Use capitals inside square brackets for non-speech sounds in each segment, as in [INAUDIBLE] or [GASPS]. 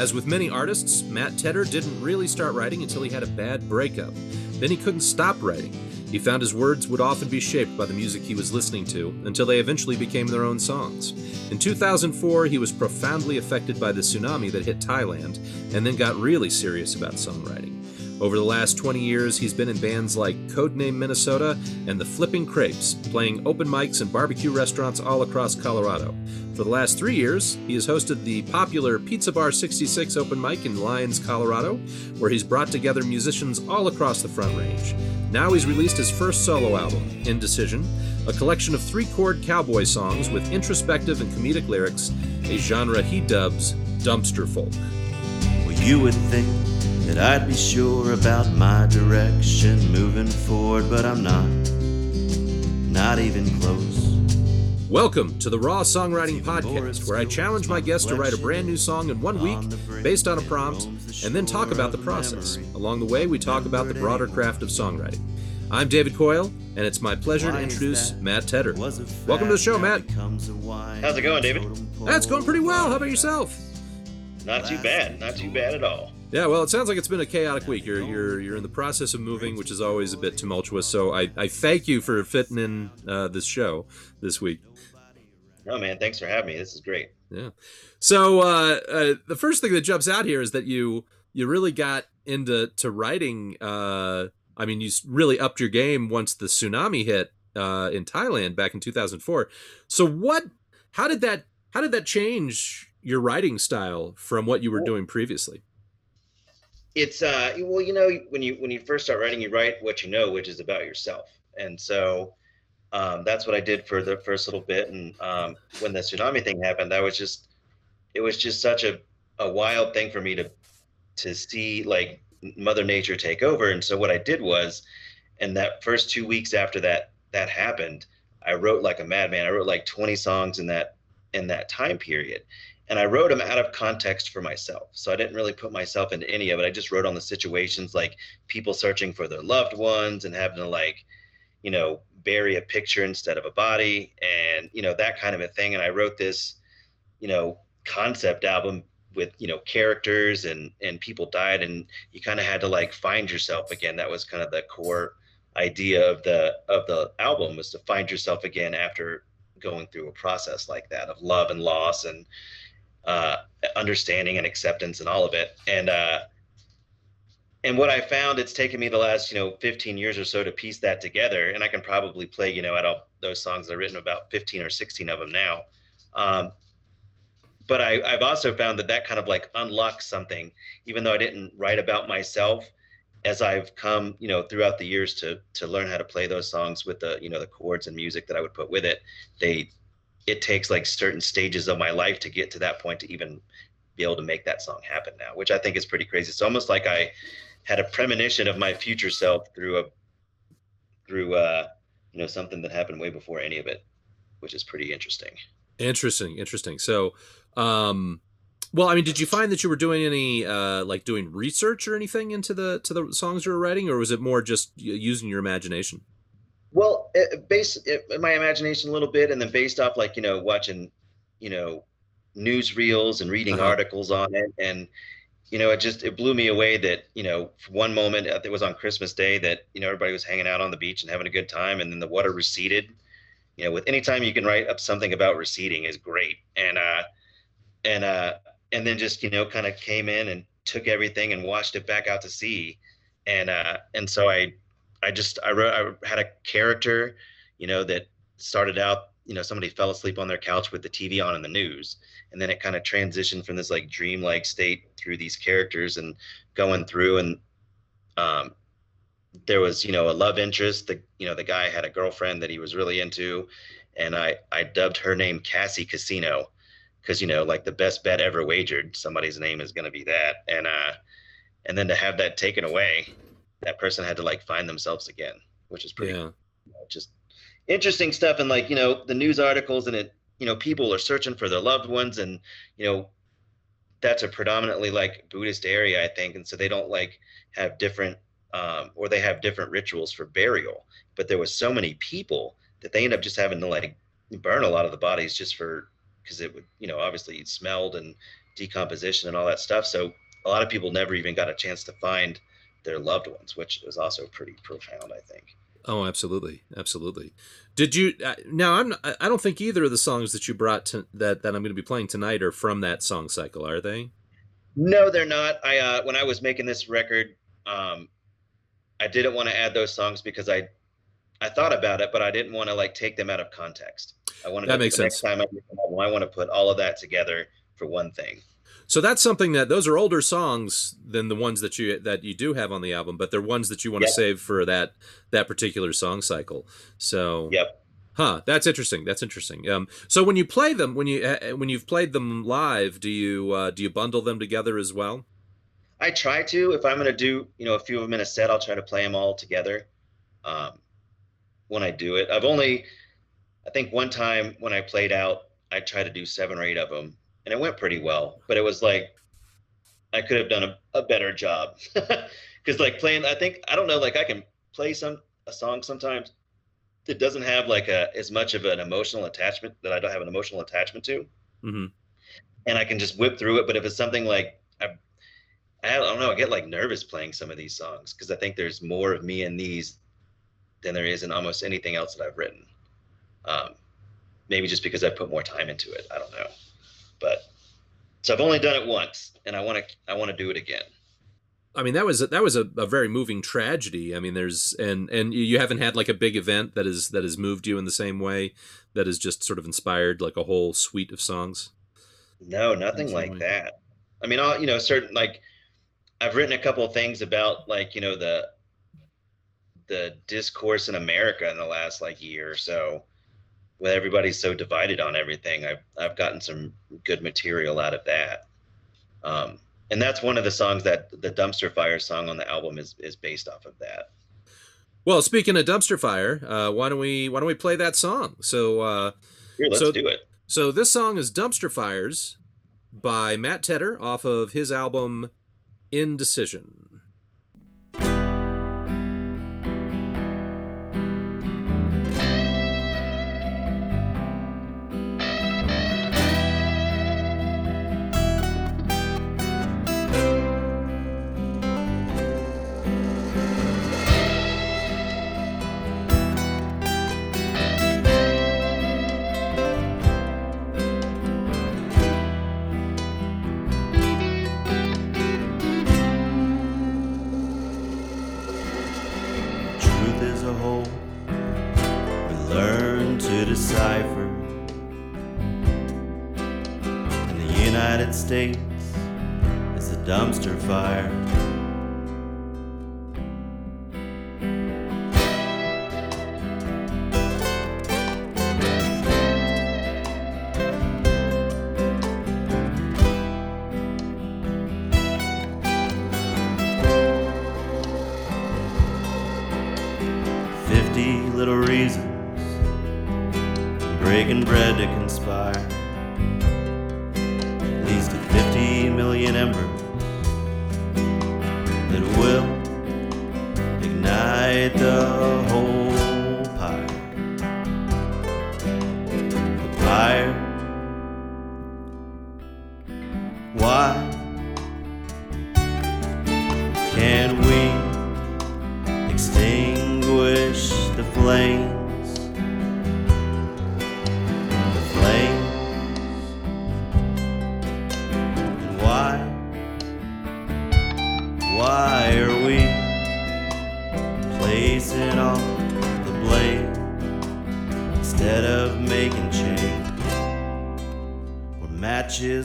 As with many artists, Matt Tedder didn't really start writing until he had a bad breakup. Then he couldn't stop writing. He found his words would often be shaped by the music he was listening to until they eventually became their own songs. In 2004, he was profoundly affected by the tsunami that hit Thailand and then got really serious about songwriting. Over the last 20 years, he's been in bands like Codename Minnesota and the Flipping Crepes, playing open mics and barbecue restaurants all across Colorado. For the last three years, he has hosted the popular Pizza Bar 66 open mic in Lyons, Colorado, where he's brought together musicians all across the Front Range. Now he's released his first solo album, Indecision, a collection of three chord cowboy songs with introspective and comedic lyrics, a genre he dubs dumpster folk. Well, you would think that I'd be sure about my direction moving forward, but I'm not. Not even close. Welcome to the Raw Songwriting Podcast, where I challenge my guests to write a brand new song in one week based on a prompt and then talk about the process. Along the way, we talk about the broader craft of songwriting. I'm David Coyle, and it's my pleasure to introduce Matt Tedder. Welcome to the show, Matt. How's it going, David? That's going pretty well. How about yourself? Not too bad. Not too bad at all. Yeah, well, it sounds like it's been a chaotic week. You're you're you're in the process of moving, which is always a bit tumultuous. So I, I thank you for fitting in uh, this show this week. Oh man, thanks for having me. This is great. Yeah. So uh, uh, the first thing that jumps out here is that you you really got into to writing. Uh, I mean, you really upped your game once the tsunami hit uh, in Thailand back in 2004. So what? How did that? How did that change your writing style from what you were doing previously? It's uh, well, you know, when you when you first start writing, you write what you know, which is about yourself, and so um, that's what I did for the first little bit. And um, when the tsunami thing happened, that was just, it was just such a, a wild thing for me to, to see like Mother Nature take over. And so what I did was, in that first two weeks after that that happened, I wrote like a madman. I wrote like 20 songs in that in that time period. And I wrote them out of context for myself. So I didn't really put myself into any of it. I just wrote on the situations like people searching for their loved ones and having to like, you know, bury a picture instead of a body and you know that kind of a thing and i wrote this you know concept album with you know characters and and people died and you kind of had to like find yourself again that was kind of the core idea of the of the album was to find yourself again after going through a process like that of love and loss and uh, understanding and acceptance and all of it and uh, and what I found, it's taken me the last, you know, 15 years or so to piece that together. And I can probably play, you know, out of those songs I've written about 15 or 16 of them now. Um, but I, I've also found that that kind of like unlocks something, even though I didn't write about myself as I've come, you know, throughout the years to, to learn how to play those songs with the, you know, the chords and music that I would put with it. They, it takes like certain stages of my life to get to that point to even be able to make that song happen now, which I think is pretty crazy. It's almost like I, had a premonition of my future self through a through uh you know something that happened way before any of it which is pretty interesting. Interesting interesting. So um well i mean did you find that you were doing any uh like doing research or anything into the to the songs you were writing or was it more just using your imagination well it, based it, my imagination a little bit and then based off like you know watching you know newsreels and reading uh-huh. articles on it and you know, it just it blew me away that you know, for one moment uh, it was on Christmas Day that you know everybody was hanging out on the beach and having a good time, and then the water receded. You know, with any time you can write up something about receding is great, and uh, and uh, and then just you know, kind of came in and took everything and washed it back out to sea, and uh, and so I, I just I wrote I had a character, you know, that started out you know somebody fell asleep on their couch with the TV on in the news, and then it kind of transitioned from this like dreamlike state through these characters and going through. And um, there was you know a love interest. The you know the guy had a girlfriend that he was really into, and I I dubbed her name Cassie Casino because you know like the best bet ever wagered somebody's name is going to be that. And uh and then to have that taken away that person had to like find themselves again which is pretty yeah. you know, just interesting stuff and like you know the news articles and it you know people are searching for their loved ones and you know that's a predominantly like buddhist area i think and so they don't like have different um, or they have different rituals for burial but there was so many people that they end up just having to like burn a lot of the bodies just for because it would you know obviously smelled and decomposition and all that stuff. So a lot of people never even got a chance to find their loved ones, which is also pretty profound, I think. Oh, absolutely, absolutely. Did you uh, now? I'm I don't think either of the songs that you brought to that that I'm going to be playing tonight are from that song cycle, are they? No, they're not. I uh, when I was making this record, um, I didn't want to add those songs because I I thought about it, but I didn't want to like take them out of context. I wanted that to, makes sense. Next time I, I want to put all of that together for one thing. So that's something that those are older songs than the ones that you that you do have on the album, but they're ones that you want Yep. to save for that that particular song cycle. So Yep. Huh, that's interesting. That's interesting. Um, so when you play them, when you uh, when you've played them live, do you uh, do you bundle them together as well? I try to. If I'm going to do, you know, a few of them in a set, I'll try to play them all together. Um, when I do it, I've only, I think one time when I played out, I tried to do seven or eight of them, and it went pretty well. But it was like, I could have done a, a better job, [LAUGHS] because like playing, I think I don't know, like I can play some a song sometimes. that doesn't have like a as much of an emotional attachment that I don't have an emotional attachment to hmm and I can just whip through it. But if it's something like I, I don't know, I get like nervous playing some of these songs because I think there's more of me in these than there is in almost anything else that I've written. Um, maybe just because I put more time into it. I don't know, but so I've only done it once, and I want to I want to do it again. I mean, that was that was a, a very moving tragedy. I mean, there's and and you haven't had like a big event that is that has moved you in the same way that has just sort of inspired like a whole suite of songs. No, nothing like Absolutely. that. I mean, I'll, you know, certain like I've written a couple of things about like, you know, the the discourse in America in the last like year or so, with everybody's so divided on everything. I've I've gotten some good material out of that. Um, and that's one of the songs that the dumpster fire song on the album is is based off of that. Well, speaking of dumpster fire, uh, why don't we why don't we play that song? So uh, Here, let's So- do it. so this song is Dumpster Fires by Matt Tedder off of his album Indecision.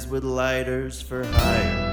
With lighters for hire.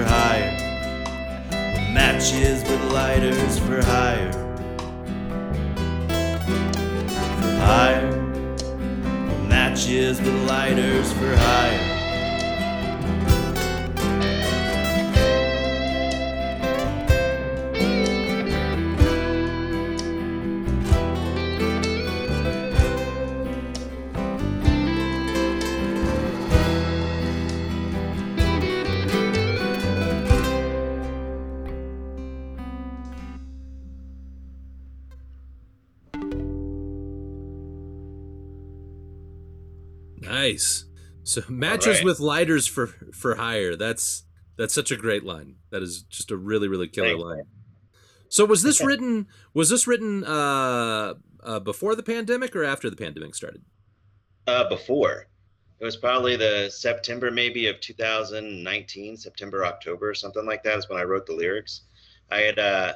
For hire. Matches with lighters for hire. For hire. Matches with lighters for hire. Nice. So [LAUGHS] matches right. with lighters for for hire. That's that's such a great line. That is just a really really killer Thanks, line. So was this written was this written uh, uh before the pandemic or after the pandemic started? Uh, before it was probably the September maybe of 2019, September October something like that is when I wrote the lyrics. I had uh,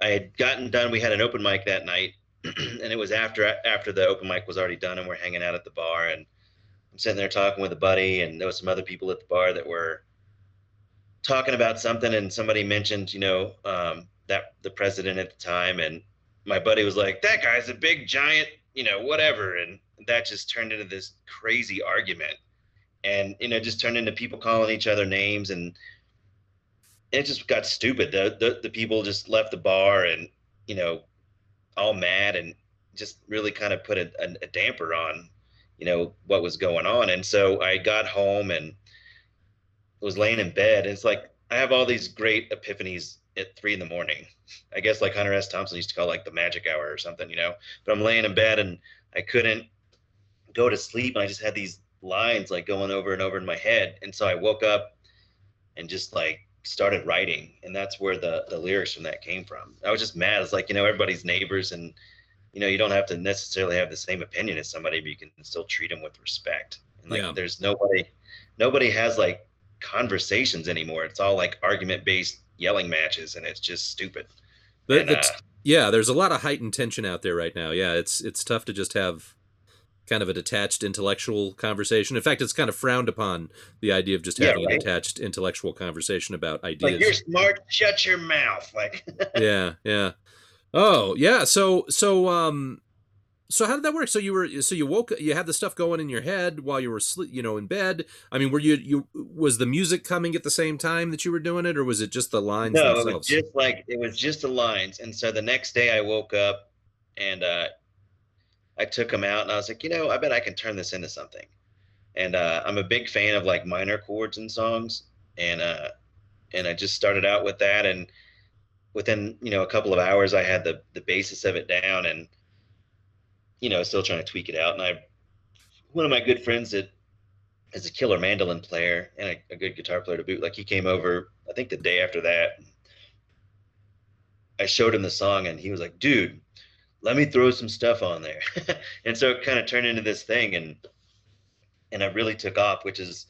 I had gotten done. We had an open mic that night, [CLEARS THROAT] and it was after after the open mic was already done, and we're hanging out at the bar, and Sitting there talking with a buddy, and there was some other people at the bar that were talking about something, and somebody mentioned, you know, um, that the president at the time, and my buddy was like, "That guy's a big giant, you know, whatever," and that just turned into this crazy argument, and you know, just turned into people calling each other names, and it just got stupid. The the, the people just left the bar, and you know, all mad, and just really kind of put a, a, a damper on you know what was going on. And so i got home and was laying in bed. And it's like i have all these great epiphanies at three in the morning. I guess like hunter s. Thompson used to call like the magic hour or something you know? But i'm laying in bed and i couldn't go to sleep. And i just had these lines like going over and over in my head. And so i woke up and just like started writing. And that's where the the lyrics from that came from. I was just mad. It's like you know everybody's neighbors and you know you don't have to necessarily have the same opinion as somebody but you can still treat them with respect and like Yeah. there's nobody nobody has like conversations anymore it's all like argument based yelling matches and it's just stupid The- And, uh, yeah, there's a lot of heightened tension out there right now. Yeah, it's it's tough to just have kind of a detached intellectual conversation. In fact, it's kind of frowned upon the idea of just Yeah, having a right. detached intellectual conversation about ideas. like you're smart shut your mouth like [LAUGHS] yeah, yeah. Oh, yeah. So, so, um, so how did that work? So you were, so you woke, you had the stuff going in your head while you were sleep, you know, in bed. I mean, were you, you, was the music coming at the same time that you were doing it, or was it just the lines no, it was just like it was just the lines. And so the next day I woke up and uh, I took them out and I was like, you know, I bet I can turn this into something. And uh, I'm a big fan of like minor chords in songs, and uh, and I just started out with that. And within you know a couple of hours, I had the the basis of it down, and you know still trying to tweak it out. And I, one of my good friends that is a killer mandolin player and a, a good guitar player to boot. Like he came over, I think the day after that. I showed him the song and he was like, dude, let me throw some stuff on there. [LAUGHS] and so it kind of turned into this thing and and i really took off, which is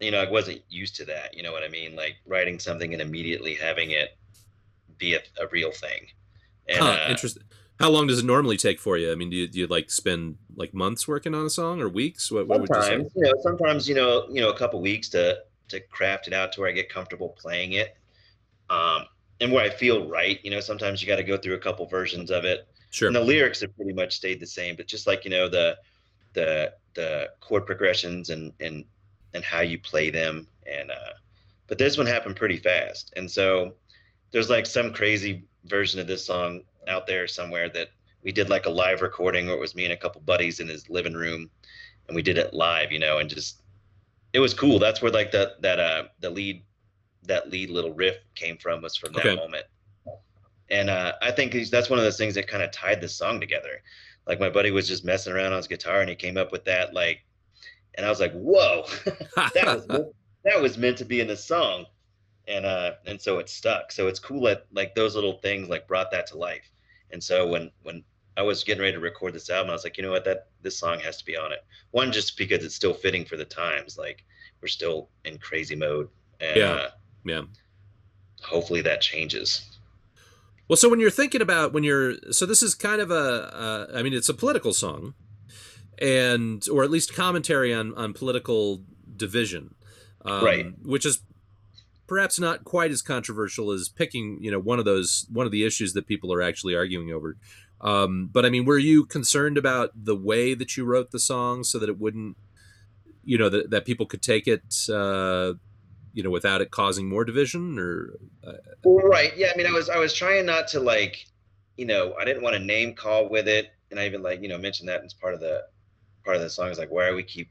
you know, I wasn't used to that. You know what I mean? Like writing something and immediately having it be a, a real thing. And Huh, uh, interesting. How long does it normally take for you? I mean, do you, do you like spend like months working on a song or weeks? What, what would you say? sometimes you know sometimes you know you know a couple weeks to to craft it out to where i get comfortable playing it um and where i feel right you know sometimes you got to go through a couple versions of it Sure. and the lyrics have pretty much stayed the same but just like you know the the the chord progressions and and and how you play them and uh but this one happened pretty fast and so there's like some crazy version of this song out there somewhere that we did like a live recording where it was me and a couple buddies in his living room and we did it live you know and just it was cool that's where like that that uh the lead that lead little riff came from was from that Okay. moment. And uh, I think that's one of those things that kind of tied the song together. Like my buddy was just messing around on his guitar and he came up with that like, and I was like, whoa, [LAUGHS] that was [LAUGHS] that was meant to be in the song, and uh, and so it stuck. So it's cool that like those little things like brought that to life. And so when when I was getting ready to record this album, I was like, you know what, that this song has to be on it. One, just because it's still fitting for the times. Like we're still in crazy mode, and Yeah. uh, yeah. hopefully that changes. Well, so when you're thinking about when you're so this is kind of a uh, I mean it's a political song, and or at least commentary on on political division, um, Right. Which is perhaps not quite as controversial as picking you know one of those one of the issues that people are actually arguing over. Um, but I mean, were you concerned about the way that you wrote the song so that it wouldn't, you know, that that people could take it, uh, you know, without it causing more division or Right. Yeah. I mean, I was I was trying not to like, you know, I didn't want to name call with it, and I even like you know mentioned that as part of the part of the song is like why are we keep,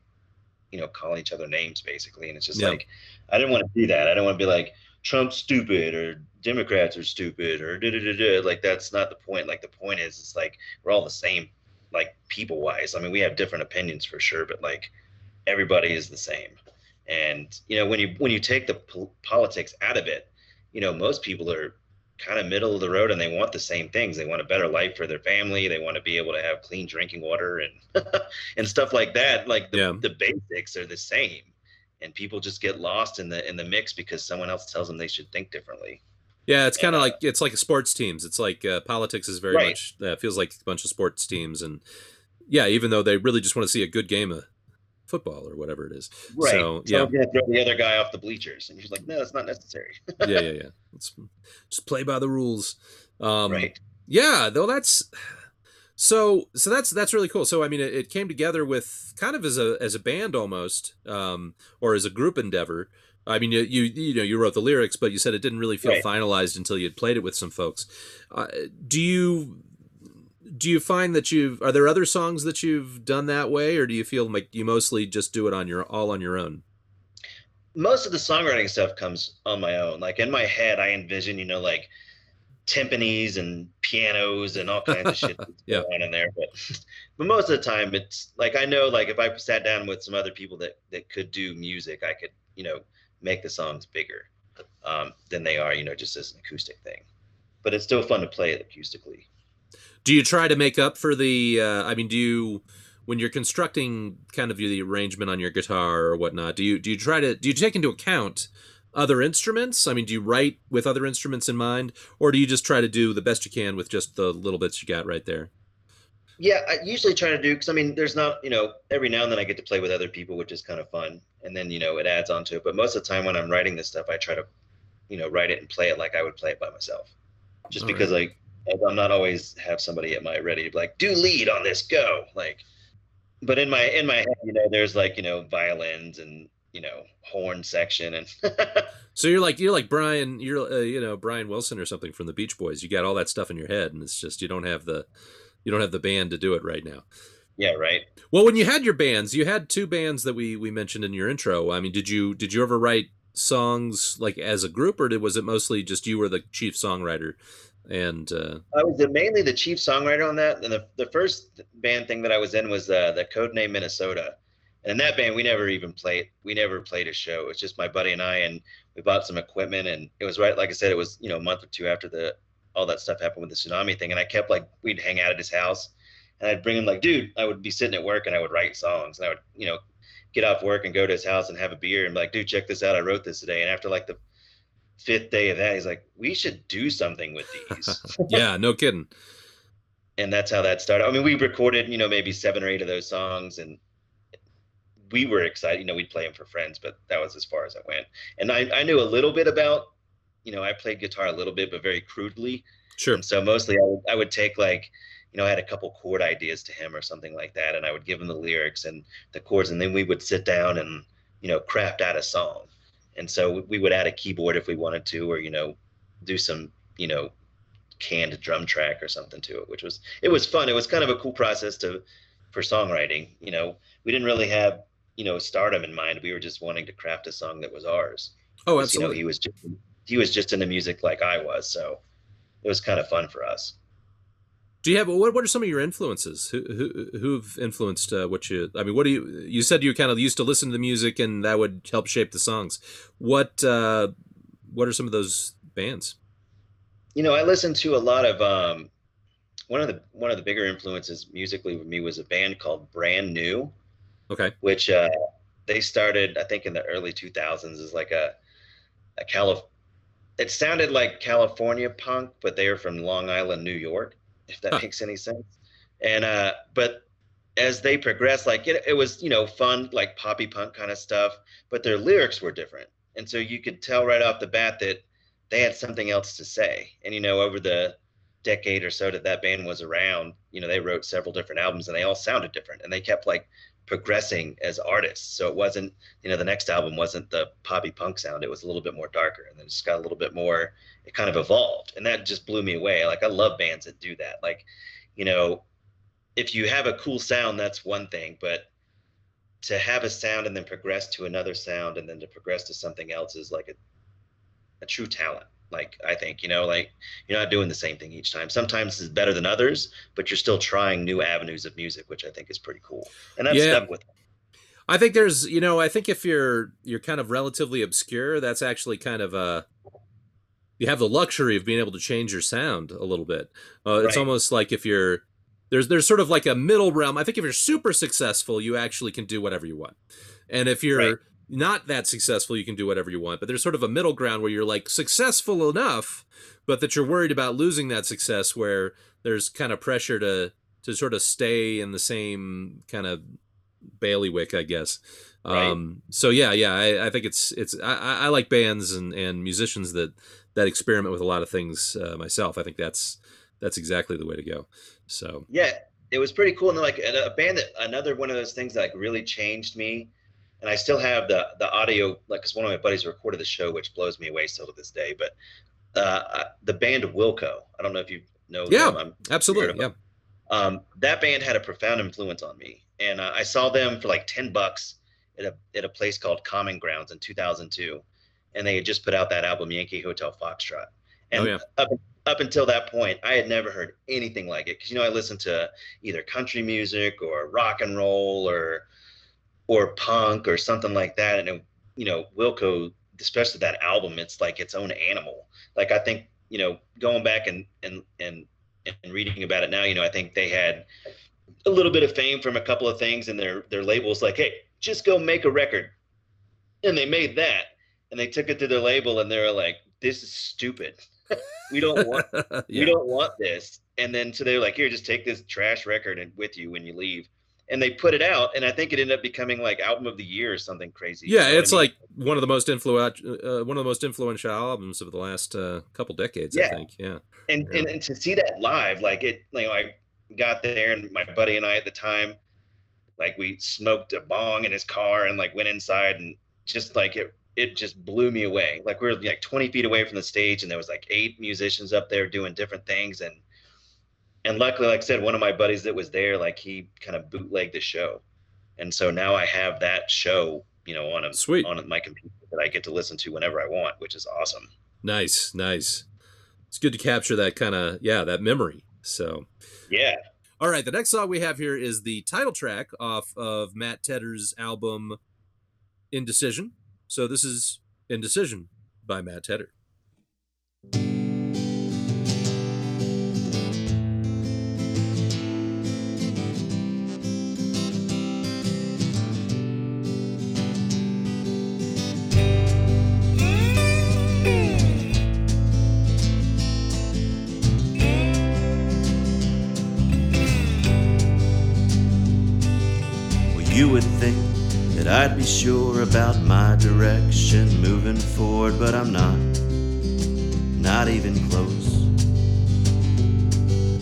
you know, calling each other names basically, and it's just Yeah. like I didn't want to do that. I don't want to be like Trump's stupid or Democrats are stupid or da da da da. Like that's not the point. Like the point is, it's like we're all the same, like people wise. I mean, we have different opinions for sure, but like everybody is the same. And you know, when you when you take the pol- politics out of it, you know, most people are kind of middle of the road and they want the same things. They want a better life for their family. They want to be able to have clean drinking water and [LAUGHS] and stuff like that. Like the, Yeah. the basics are the same. And people just get lost in the in the mix because someone else tells them they should think differently. Yeah, it's kind of Uh, like it's like sports teams. It's like uh, politics is very Right. much uh, feels like a bunch of sports teams, and yeah, even though they really just want to see a good game of football or whatever it is. Right. So, yeah. Throw the other guy off the bleachers. And you're like, no, that's not necessary. yeah, yeah, yeah. Let's just play by the rules. Um, right. Yeah, though that's so so that's that's really cool. So I mean, it, it came together with kind of as a as a band almost, um, or as a group endeavor. I mean, you, you you know you wrote the lyrics, but you said it didn't really feel Right. finalized until you had played it with some folks. Uh, do you do you find that you've are there other songs that you've done that way, or do you feel like you mostly just do it on your all on your own? most of the songwriting stuff comes on my own. Like in my head, I envision, you know, like timpanis and pianos and all kinds of shit [LAUGHS] that's Yeah. going on in there. But but most of the time, it's like I know, like if I sat down with some other people that that could do music, I could, you know, make the songs bigger um, than they are, you know, just as an acoustic thing. But it's still fun to play it acoustically. Do you try to make up for the? Uh, I mean, do you when you're constructing kind of the arrangement on your guitar or whatnot? Do you do you try to do you take into account other instruments? I mean, do you write with other instruments in mind, or do you just try to do the best you can with just the little bits you got right there? Yeah, I usually try to do because I mean, there's not, you know, every now and then I get to play with other people, which is kind of fun, and then you know it adds on to it. But most of the time when I'm writing this stuff, I try to, you know, write it and play it like I would play it by myself, just All because like I'm not always have somebody at my ready to be like do lead on this, go like. But in my in my head, you know, there's like you know violins and you know horn section and [LAUGHS] So you're like you're like Brian, you're uh, you know Brian Wilson or something from the Beach Boys. You got all that stuff in your head, and it's just you don't have the you don't have the band to do it right now. yeah, right. Well, when you had your bands, you had two bands that we we mentioned in your intro. I mean, did you did you ever write songs like as a group, or did, was it mostly just you were the chief songwriter? And uh, I was the, mainly the chief songwriter on that. And the, the first band thing that I was in was uh, the Codename Minnesota. And that band, we never even played. We never played a show. It was just my buddy and I, and we bought some equipment. And it was right, like I said, it was you know a month or two after the all that stuff happened with the tsunami thing. And I kept like we'd hang out at his house, and I'd bring him like, dude, I would be sitting at work and I would write songs, and I would you know get off work and go to his house and have a beer and be like, dude, check this out. I wrote this today. And after like the fifth day of that, he's like, we should do something with these. [LAUGHS] yeah, no kidding. and that's how that started. I mean, we recorded, you know, maybe seven or eight of those songs, and we were excited. You know, we'd play them for friends, but that was as far as I went. And I, I knew a little bit about, you know, I played guitar a little bit, but very crudely. Sure. And so mostly I would, I would take like, you know, I had a couple chord ideas to him or something like that, and I would give him the lyrics and the chords, and then we would sit down and, you know, craft out a song. And so we would add a keyboard if we wanted to, or you know, do some, you know, canned drum track or something to it, which was it was fun. It was kind of a cool process to for songwriting. You know, we didn't really have you know stardom in mind. We were just wanting to craft a song that was ours. Oh, 'Cause, You know, he was just he was just into music like I was, so it was kind of fun for us. Do you have what? What are some of your influences? Who who who've influenced uh, what you? I mean, what do you? You said you kind of used to listen to the music, and that would help shape the songs. What uh, what are some of those bands? You know, I listened to a lot of um, one of the one of the bigger influences musically with me was a band called Brand New, Okay. which uh, they started I think in the early 2000s as like a a Calif. It sounded like California punk, but they were from Long Island, New York, if that Huh. makes any sense. And uh, but as they progressed, like it, it was you know fun like poppy punk kind of stuff, but their lyrics were different, and so you could tell right off the bat that they had something else to say. And you know, over the decade or so that that band was around, you know, they wrote several different albums, and they all sounded different, and they kept like progressing as artists. So it wasn't, you know, the next album wasn't the poppy punk sound. It was a little bit more darker, and then it just got a little bit more. It kind of evolved, and that just blew me away. Like I love bands that do that. Like, you know, if you have a cool sound, that's one thing, but to have a sound and then progress to another sound and then to progress to something else is like a, a true talent. Like I think, you know, like you're not doing the same thing each time. Sometimes it's better than others, but you're still trying new avenues of music, which I think is pretty cool. And that's Yeah. stuck with. I think there's, you know, I think if you're you're kind of relatively obscure, that's actually kind of uh you have the luxury of being able to change your sound a little bit. Uh, It's almost like if you're there's there's sort of like a middle realm. I think if you're super successful, you actually can do whatever you want, and if you're Right. Not that successful, you can do whatever you want. But there's sort of a middle ground where you're like successful enough, but that you're worried about losing that success. Where there's kind of pressure to to sort of stay in the same kind of bailiwick, I guess. Right. Um, so yeah, yeah, I, I think it's it's I, I like bands and, and musicians that that experiment with a lot of things uh, myself. I think that's that's exactly the way to go. So Yeah, it was pretty cool. And like a band that another one of those things that like really changed me. And I still have the the audio, like, because one of my buddies recorded the show, which blows me away still to this day. But uh, the band Wilco, I don't know if you know Yeah. absolutely, yeah. um, that band had a profound influence on me. And uh, I saw them for like 10 bucks at a, at a place called Common Grounds in 2002. And they had just put out that album, Yankee Hotel Foxtrot. And Oh, yeah. up, up until that point, I had never heard anything like it. Cause you know, I listened to either country music or rock and roll or, or punk or something like that. And, it, you know, Wilco, especially that album, it's like its own animal. Like, I think, you know, going back and, and, and, and reading about it now, you know, I think they had a little bit of fame from a couple of things, and their their labels like, hey, just go make a record, and they made that, and they took it to their label, and they were like, this is stupid. we don't want [LAUGHS] yeah. we don't want this. And then so they're like, here, just take this trash record and with you when you leave. And they put it out, and I think it ended up becoming like album of the year or something crazy. yeah, You know it's I mean? like one of the most influential, uh, one of the most influential albums of the last uh, couple decades. I Yeah. think. Yeah. and, Yeah. and and to see that live, like it, you know, I got there and my buddy and I at the time, like we smoked a bong in his car and like went inside and just like it, it just blew me away. Like we were like 20 feet away from the stage and there was like eight musicians up there doing different things and and luckily, like I said, one of my buddies that was there, like he kind of bootlegged the show, and so now I have that show, you know, on a Sweet. on my computer that I get to listen to whenever I want, which is awesome. Nice, nice. It's good to capture that kind of yeah that memory. So. Yeah. All right, the next song we have here is the title track off of Matt Tedder's album Indecision. So this is Indecision by Matt Tedder. You would think that I'd be sure about my direction moving forward, but I'm not. Not even close.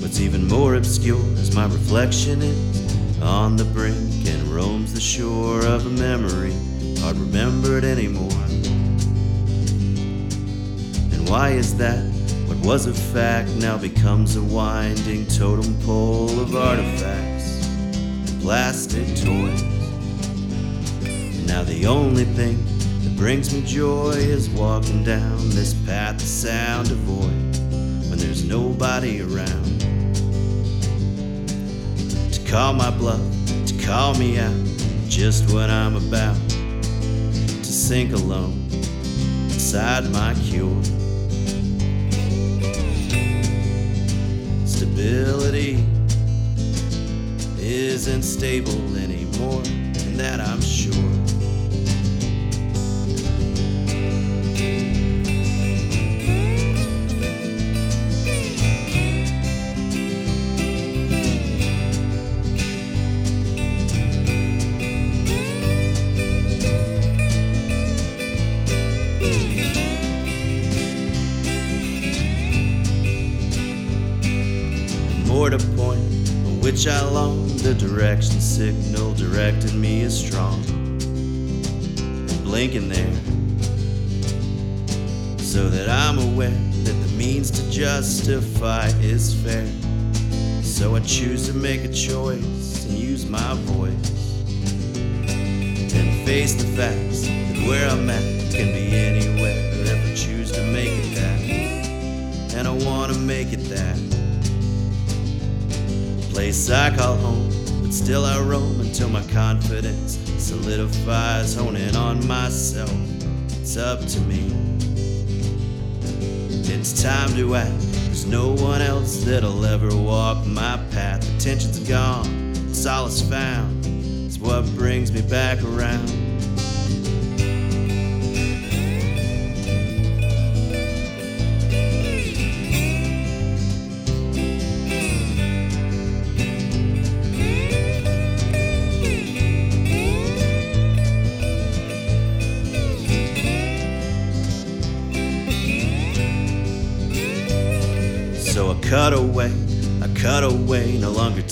What's even more obscure is my reflection is on the brink and roams the shore of a memory hard remembered anymore. And why is that? What was a fact now becomes a winding totem pole of artifacts and plastic toys. Now the only thing that brings me joy is walking down this path of sound avoid when there's nobody around to call my bluff, to call me out just what I'm about to sink alone inside my cure. Stability isn't stable anymore, and that I'm sure. The direction signal directing me is strong. Blinking there, so that I'm aware that the means to justify is fair. So I choose to make a choice and use my voice and face the facts that where I'm at can be anywhere if I choose to make it that. And I wanna make it that place I call home, still I roam until my confidence solidifies, honing on myself. It's up to me. It's time to act. There's no one else that'll ever walk my path. The tension's gone, solace found. It's what brings me back around.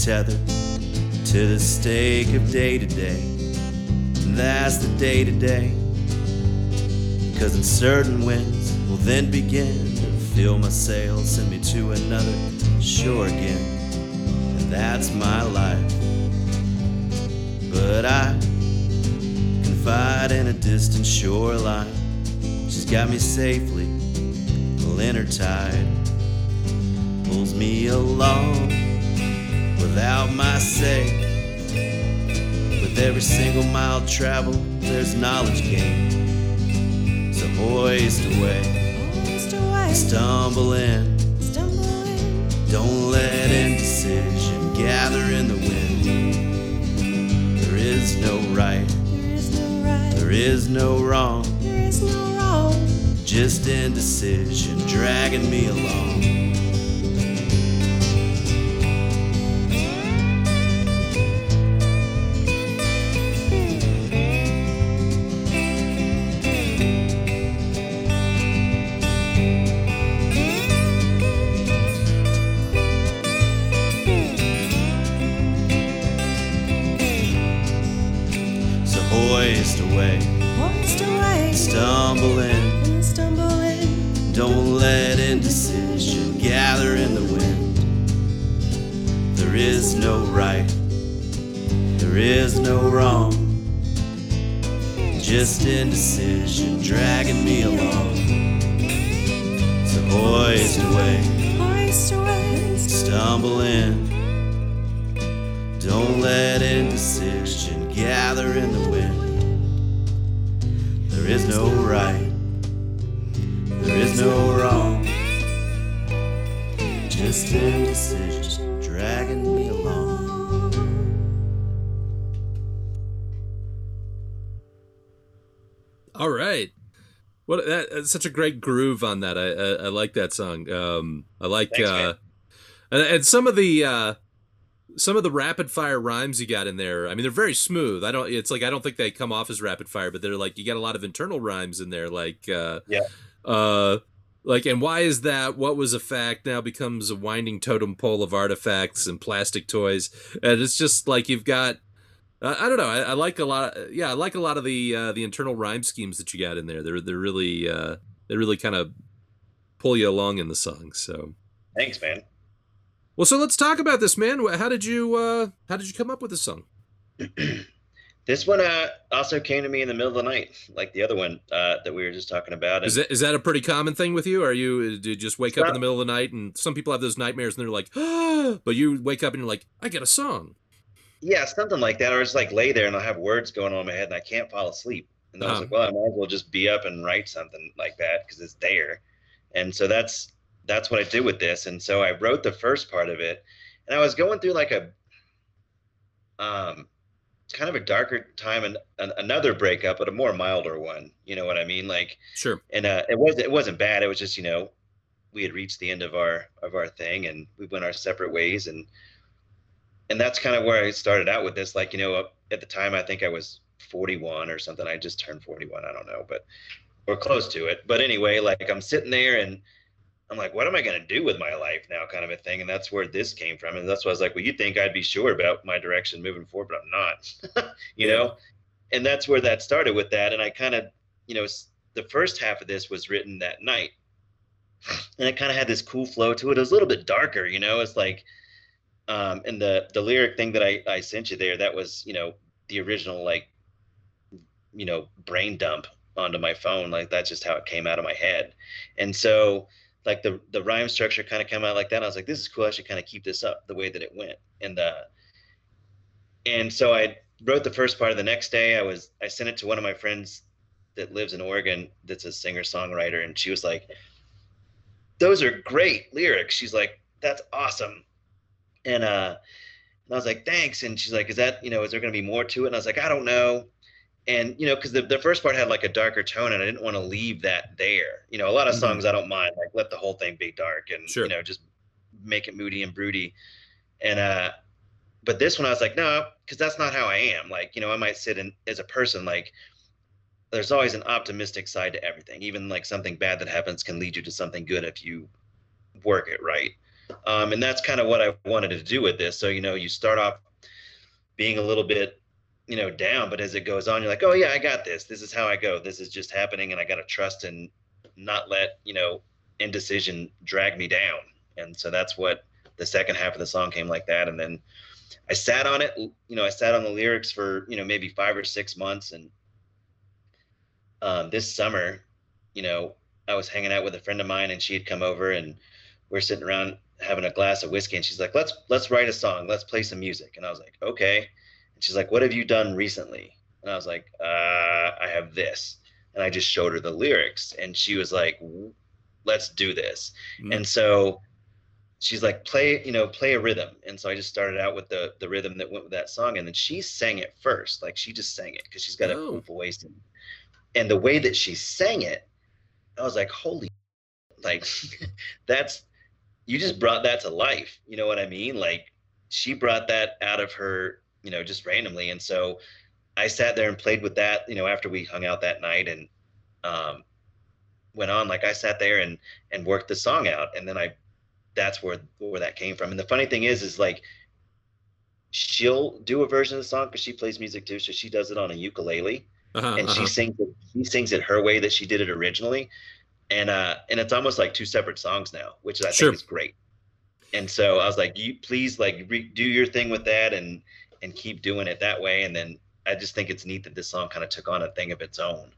Tethered to the stake of day to day. And that's the day to day. Cause in certain winds will then begin to fill my sails, send me to another shore again. And that's my life. But I confide in a distant shoreline. She's got me safely, her tide pulls me along without my say. With every single mile traveled, there's knowledge gained. So hoist away, Almost away, stumble in, stumble in. don't let indecision gather in the wind. There is no right, There is no right, there is no wrong, there is no wrong. just indecision dragging me along. Hoist away, Hoist away, stumble in. Don't let indecision gather in the wind. There is no right, there is no wrong. Just indecision What that that's such a great groove on that. I I, I like that song. Um, I like Thanks, uh, and, and some of the uh, some of the rapid fire rhymes you got in there. I mean, they're very smooth. I don't. It's like I don't think they come off as rapid fire, but they're like you got a lot of internal rhymes in there. Like uh, Yeah. uh, like and why is that? What was a fact now becomes a winding totem pole of artifacts and plastic toys, and it's just like you've got. Uh, I don't know. I, I like a lot. Of, yeah, I like a lot of the uh, the internal rhyme schemes that you got in there. They're they're really uh, they really kind of pull you along in the song. So Thanks, man. well, so let's talk about this, man. How did you uh, how did you come up with this song? [CLEARS THROAT] This one uh, also came to me in the middle of the night, like the other one uh, that we were just talking about. Is that is that a pretty common thing with you? Are you do you just wake up in the middle of the night and some people have those nightmares and they're like, [GASPS] but you wake up and you're like, I get a song. Yeah, something like that. Or just like lay there and I'll have words going on in my head and I can't fall asleep. And then I was like, well, I might as well just be up and write something like that because it's there. And so that's that's what I did with this. And so I wrote the first part of it, and I was going through like a um kind of a darker time and an, another breakup, but a more milder one. You know what I mean? Like Sure. and uh, it was it wasn't bad. It was just you know we had reached the end of our of our thing and we went our separate ways and and that's kind of where I started out with this. Like you know at the time I think I was 41 or something. I just turned 41. I don't know, but we're close to it. But anyway, like I'm sitting there and I'm like, what am I gonna do with my life now, kind of a thing. And that's where this came from. And that's why I was like, well, you think I'd be sure about my direction moving forward, but I'm not. [LAUGHS] you know, and that's where that started with that. And I kind of, you know, the first half of this was written that night, and it kind of had this cool flow to it. It was a little bit darker, you know. It's like, um, and the the lyric thing that I I sent you there, that was, you know, the original like, you know, brain dump onto my phone. Like that's just how it came out of my head, and so like the the rhyme structure kind of came out like that. I was like, this is cool. I should kind of keep this up the way that it went, and uh, and so I wrote the first part of the next day. I was I sent it to one of my friends that lives in Oregon that's a singer songwriter, and she was like, "Those are great lyrics." She's like, "That's awesome," and uh, and I was like, "Thanks." And she's like, "Is that you know is there going to be more to it?" And I was like, "I don't know." And you know, because the, the first part had like a darker tone, and I didn't want to leave that there. You know, a lot of Mhm. songs I don't mind, like let the whole thing be dark and Sure. you know just make it moody and broody. And uh, but this one I was like, no, because that's not how I am. Like, you know, I might sit in as a person, like, there's always an optimistic side to everything. Even like something bad that happens can lead you to something good if you work it right. Um, and that's kind of what I wanted to do with this. So, you know, you start off being a little bit, you know, down, but as it goes on, you're like, oh, yeah, I got this. This is how I go. This is just happening. And I got to trust and not let, you know, indecision drag me down. And so that's what the second half of the song came like that. And then I sat on it, you know, I sat on the lyrics for, you know, maybe five or six months. And um, this summer, you know, I was hanging out with a friend of mine and she had come over and we're sitting around having a glass of whiskey and she's like, let's, let's write a song. Let's play some music. And I was like, okay. And she's like, what have you done recently? And I was like, uh, I have this. And I just showed her the lyrics and she was like, let's do this. Mm. And so she's like, play, you know, play a rhythm. And so I just started out with the the rhythm that went with that song. And then she sang it first. Like she just sang it because she's got a Oh. voice. And, and the way that she sang it, I was like, holy like [LAUGHS] that's you just brought that to life. You know what I mean? Like she brought that out of her, you know, just randomly. And so I sat there and played with that, you know, after we hung out that night and um went on like I sat there and and worked the song out and then I that's where where that came from. And the funny thing is is like she'll do a version of the song because she plays music too. So she does it on a ukulele Uh-huh, and uh-huh. she sings it she sings it her way that she did it originally. And uh and it's almost like two separate songs now, which I Sure. think is great. And so I was like, you please like re- do your thing with that and and keep doing it that way. And then I just think it's neat that this song kind of took on a thing of its own.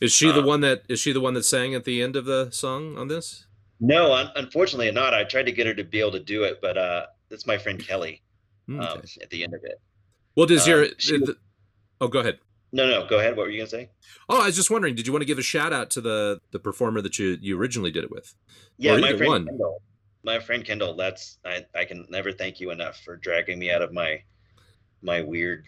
Is she the uh, one that is she the one that sang at the end of the song on this? No, un- unfortunately not. I tried to get her to be able to do it, but uh, that's my friend Kelly Hmm, um, okay. at the end of it. Well, does your um, she- the- oh go ahead. No, no, go ahead. What were you gonna say? Oh, I was just wondering, did you want to give a shout out to the the performer that you you originally did it with? Yeah, my friend one. Kendall. My friend Kendall. That's I. I can never thank you enough for dragging me out of my my weird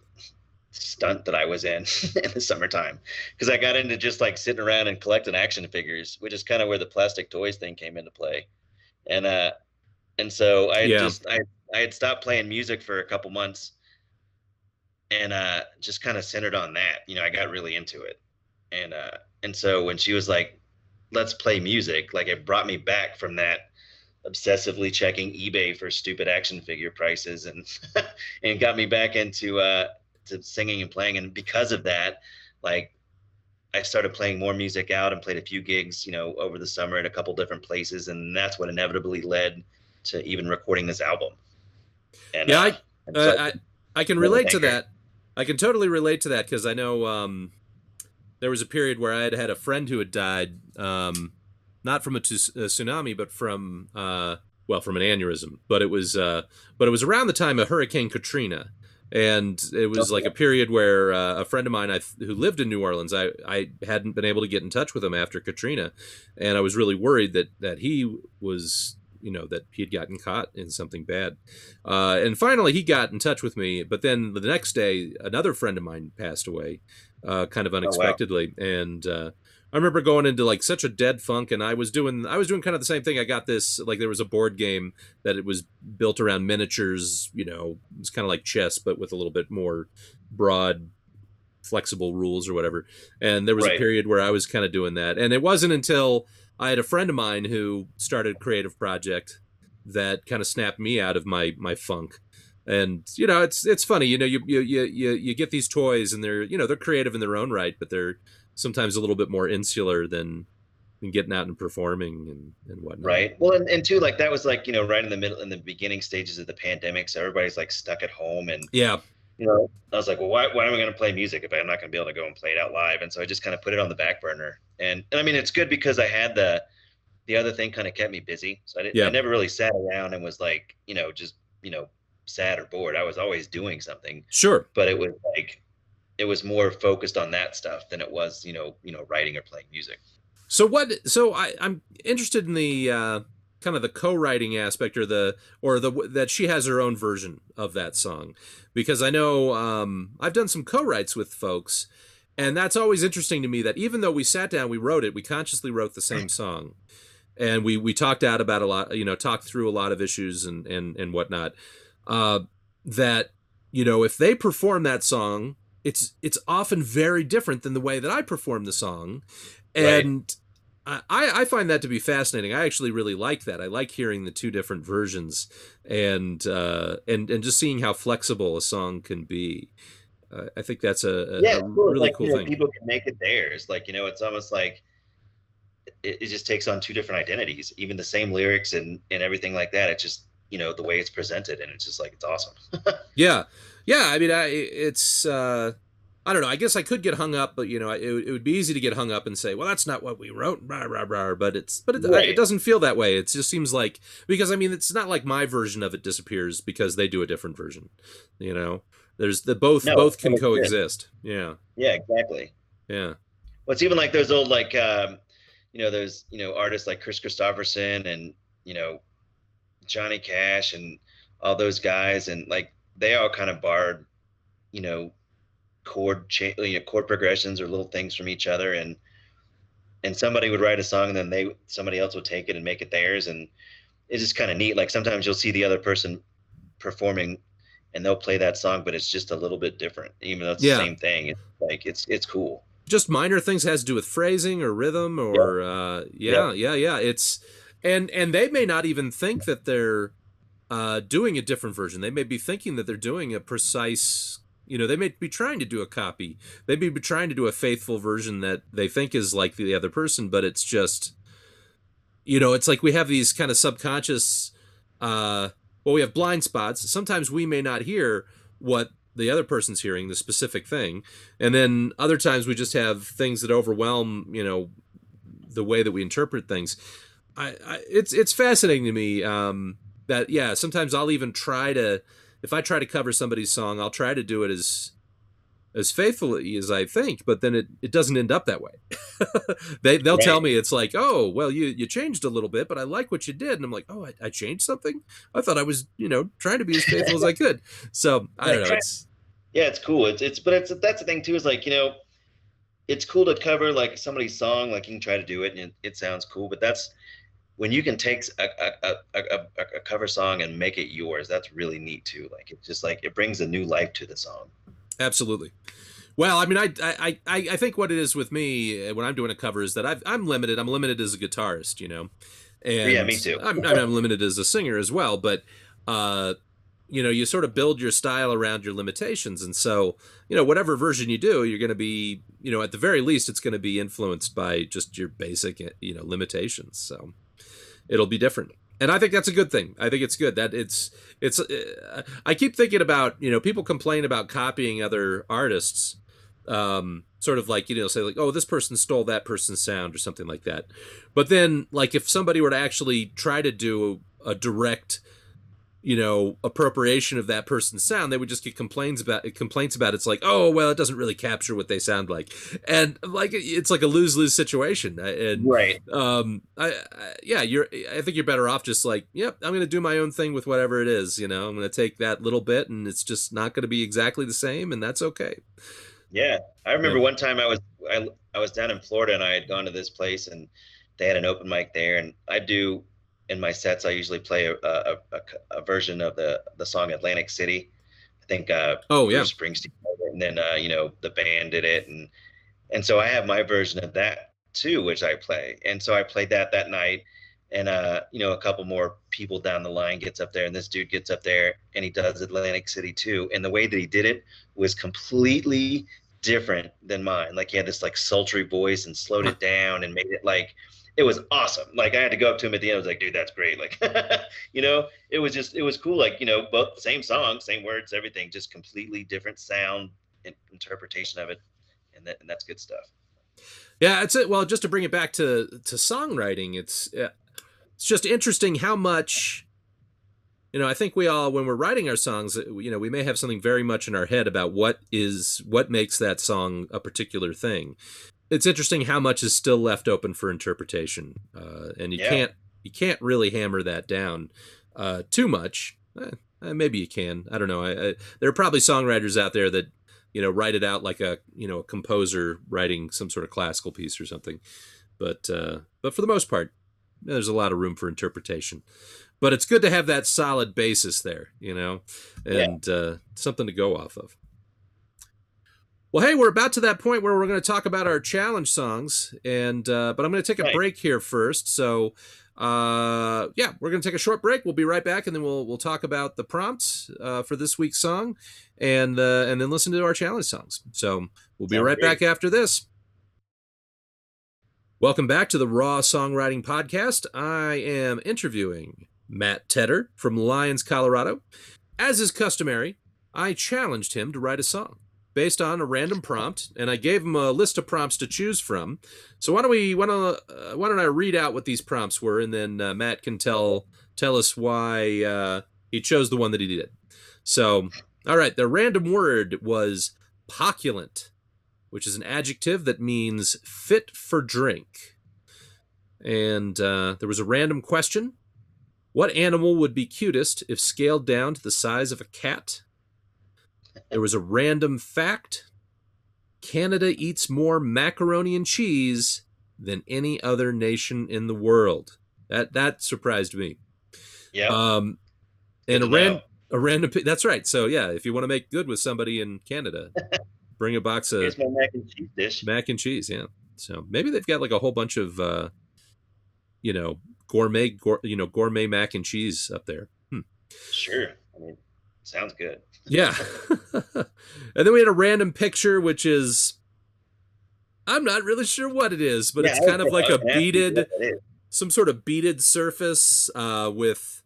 stunt that I was in [LAUGHS] in the summertime because I got into just like sitting around and collecting action figures, which is kind of where the plastic toys thing came into play. And uh, and so I had Yeah. just I I had stopped playing music for a couple months, and uh, just kind of centered on that. You know, I got really into it, and uh, and so when she was like, "Let's play music," like it brought me back from that obsessively checking eBay for stupid action figure prices, and [LAUGHS] and got me back into uh, to singing and playing. And because of that, like I started playing more music out and played a few gigs, you know, over the summer at a couple different places, and that's what inevitably led to even recording this album. And Yeah, uh, I- so Uh, I I can relate to that. I can totally relate to that because I know um, there was a period where I had had a friend who had died, um, not from a, tsunami, but from uh, well, from an aneurysm. But it was uh, but it was around the time of Hurricane Katrina, and it was like a period where uh, a friend of mine I, who lived in New Orleans, I, I hadn't been able to get in touch with him after Katrina, and I was really worried that that he was you know that he had gotten caught in something bad. Uh, and finally he got in touch with me but then the next day another friend of mine passed away uh, kind of unexpectedly oh, wow. and uh, I remember going into like such a dead funk and I was doing I was doing kind of the same thing. I got this like there was a board game that it was built around miniatures you know it's kind of like chess but with a little bit more broad flexible rules or whatever. And there was right. a period where I was kind of doing that. And it wasn't until I had a friend of mine who started a creative project that kind of snapped me out of my my funk. And you know, it's it's funny, you know, you you you you get these toys and they're you know they're creative in their own right, but they're sometimes a little bit more insular than than getting out and performing and, and whatnot. Right. Well, and, and too, like that was like, you know, right in the middle, in the beginning stages of the pandemic. So everybody's like stuck at home and yeah, you know, I was like, well, why, why am I going to play music if I'm not going to be able to go and play it out live? And so I just kind of put it on the back burner. And, and I mean, it's good because I had the, the other thing kind of kept me busy. So I, didn't, yeah. I never really sat around and was like, you know, just, you know, sad or bored. I was always doing something. Sure. But it was like, it was more focused on that stuff than it was, you know, you know, writing or playing music. So what, so I, I'm interested in the, uh, kind of the co-writing aspect or the or the that she has her own version of that song because i know um, i've done some co-writes with folks and that's always interesting to me that even though we sat down we wrote it we consciously wrote the same song and we we talked out about a lot you know talked through a lot of issues and and and whatnot uh, that you know if they perform that song it's it's often very different than the way that i perform the song and right I, I find that to be fascinating. I actually really like that. I like hearing the two different versions and uh, and and just seeing how flexible a song can be. Uh, I think that's a, a, yeah, a really like, cool you know, thing. People can make it theirs. Like you know, it's almost like it, it just takes on two different identities. Even the same lyrics and and everything like that. It's just you know the way it's presented, and it's just like it's awesome. [LAUGHS] yeah, yeah. I mean, I it's. Uh, I don't know. I guess I could get hung up, but you know, it, it would be easy to get hung up and say, "Well, that's not what we wrote." Rah, rah, rah. But it's, but it, right. it doesn't feel that way. It just seems like because I mean, it's not like my version of it disappears because they do a different version. You know, there's the both no, both can coexist. Yeah. Yeah. Exactly. Yeah. Well, it's even like those old like, um, you know, those you know artists like Kris Kristofferson and you know Johnny Cash and all those guys, and like they all kind of borrowed, you know chord cha- you know, chord progressions or little things from each other and and somebody would write a song and then they somebody else would take it and make it theirs and it's just kind of neat like sometimes you'll see the other person performing and they'll play that song but it's just a little bit different even though it's yeah. the same thing it's like it's it's cool just minor things has to do with phrasing or rhythm or yeah. uh yeah, yeah yeah yeah it's and and they may not even think that they're uh doing a different version they may be thinking that they're doing a precise you know, they may be trying to do a copy. They may be trying to do a faithful version that they think is like the other person, but it's just, you know, it's like we have these kind of subconscious, uh, well, we have blind spots. Sometimes we may not hear what the other person's hearing, the specific thing. And then other times we just have things that overwhelm, you know, the way that we interpret things. I, I it's it's fascinating to me um, that yeah, sometimes I'll even try to if I try to cover somebody's song, I'll try to do it as as faithfully as I think, but then it, it doesn't end up that way. [LAUGHS] they they'll right. tell me it's like, oh, well, you you changed a little bit, but I like what you did, and I'm like, oh, I, I changed something. I thought I was you know trying to be as faithful as I could. So I don't know. It's yeah, it's cool. It's it's but it's that's the thing too is like you know, it's cool to cover like somebody's song. Like you can try to do it and it, it sounds cool, but that's when you can take a, a, a, a, cover song and make it yours, that's really neat too. Like it's just like it brings a new life to the song. Absolutely. Well, I mean, I, I, I, I think what it is with me uh, when I'm doing a cover is that i am limited. I'm limited as a guitarist, you know. And yeah, me too. I'm, I'm limited as a singer as well, but uh, you know you sort of build your style around your limitations and so you know whatever version you do you're going to be you know at the very least it's going to be influenced by just your basic you know limitations so it'll be different and I think that's a good thing. I think it's good that it's it's. Uh, I keep thinking about you know people complain about copying other artists, um, sort of like you know say like oh this person stole that person's sound or something like that, but then like if somebody were to actually try to do a, a direct you know appropriation of that person's sound they would just get complaints about complaints about it. it's like oh well it doesn't really capture what they sound like and like it's like a lose-lose situation and Right. um I, I yeah you're i think you're better off just like yep i'm gonna do my own thing with whatever it is you know i'm gonna take that little bit and it's just not gonna be exactly the same and that's okay Yeah, I remember Yeah. one time I was I, I was down in Florida and I had gone to this place and they had an open mic there and I do in my sets I usually play a a, a, a version of the the song Atlantic City. I think uh, oh yeah Bruce Springsteen it, and then uh, you know the band did it and and so I have my version of that too, which I play. And so I played that that night and uh you know a couple more people down the line gets up there and this dude gets up there and he does Atlantic City too and the way that he did it was completely different than mine like he had this like sultry voice and slowed it down and made it like it was awesome like i had to go up to him at the end i was like dude that's great like [LAUGHS] you know it was just it was cool like you know both same song same words everything just completely different sound and interpretation of it and, that, and that's good stuff Yeah, that's it. Well, just to bring it back to to songwriting, it's it's just interesting how much you know. I think we all, when we're writing our songs, you know, we may have something very much in our head about what is what makes that song a particular thing. It's interesting how much is still left open for interpretation, uh, and you Yeah. can't you can't really hammer that down uh, too much. Eh, eh, maybe you can. I don't know. I, I, there are probably songwriters out there that you know write it out like a you know a composer writing some sort of classical piece or something but uh but for the most part there's a lot of room for interpretation but it's good to have that solid basis there you know and uh something to go off of well hey we're about to that point where we're going to talk about our challenge songs and uh but i'm going to take a Right. break here first. So uh yeah we're gonna take a short break. We'll be right back and then we'll we'll talk about the prompts uh for this week's song and uh and then listen to our challenge songs. So we'll be Sounds right great. back after this. Welcome back to the raw songwriting podcast. I am interviewing matt tedder from lyons colorado. As is customary i challenged him to write a song based on a random prompt and i gave him a list of prompts to choose from so why don't we why don't uh, why don't I read out what these prompts were, and then uh, Matt can tell tell us why uh, he chose the one that he did. So, all right, the random word was poculent, which is an adjective that means fit for drink. And uh, there was a random question: What animal would be cutest if scaled down to the size of a cat? There was a random fact Canada eats more macaroni and cheese than any other nation in the world. That that surprised me. yeah Um, and a, ran, a random. That's right. So yeah, if you want to make good with somebody in Canada, [LAUGHS] bring a box of mac and cheese dish mac and cheese. Yeah. So maybe they've got like a whole bunch of, uh, you know, gourmet, gour, you know, gourmet mac and cheese up there. sure i mean sounds good Yeah. [LAUGHS] and then we had a random picture, which is, I'm not really sure what it is, but Yeah, it's kind of like a was gonna ask you beaded, what that is. some sort of beaded surface uh, with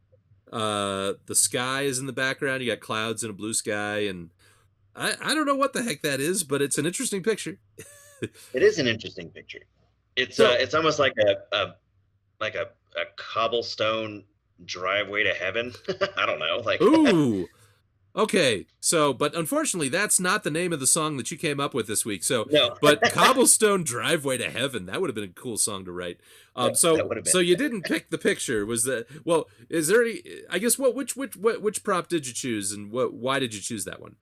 uh, the sky is in the background. You got clouds and a blue sky, and I, I don't know what the heck that is, but it's an interesting picture. [LAUGHS] It is an interesting picture. It's So- uh, it's almost like a, a like a, a cobblestone driveway to heaven. [LAUGHS] I don't know. Like Ooh. Okay, so but unfortunately, that's not the name of the song that you came up with this week. So no, but [LAUGHS] cobblestone driveway to heaven that would have been a cool song to write um That- so that would have been. so you didn't pick the picture was that well is there any i guess what which which what, which prop did you choose and what why did you choose that one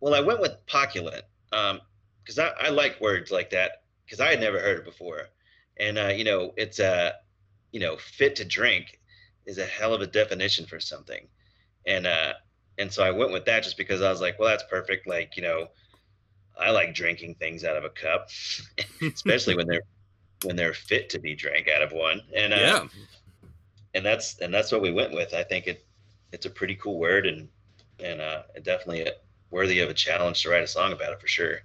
well, I went with poculent um, because I, I like words like that because I had never heard it before, and uh, you know it's uh, you know fit to drink is a hell of a definition for something, and uh, and so I went with that just because I was like, well, that's perfect. Like you know, I like drinking things out of a cup, [LAUGHS] especially when they're when they're fit to be drank out of one. And uh, yeah and that's and that's what we went with. I think it it's a pretty cool word and and uh, definitely worthy of a challenge to write a song about it for sure.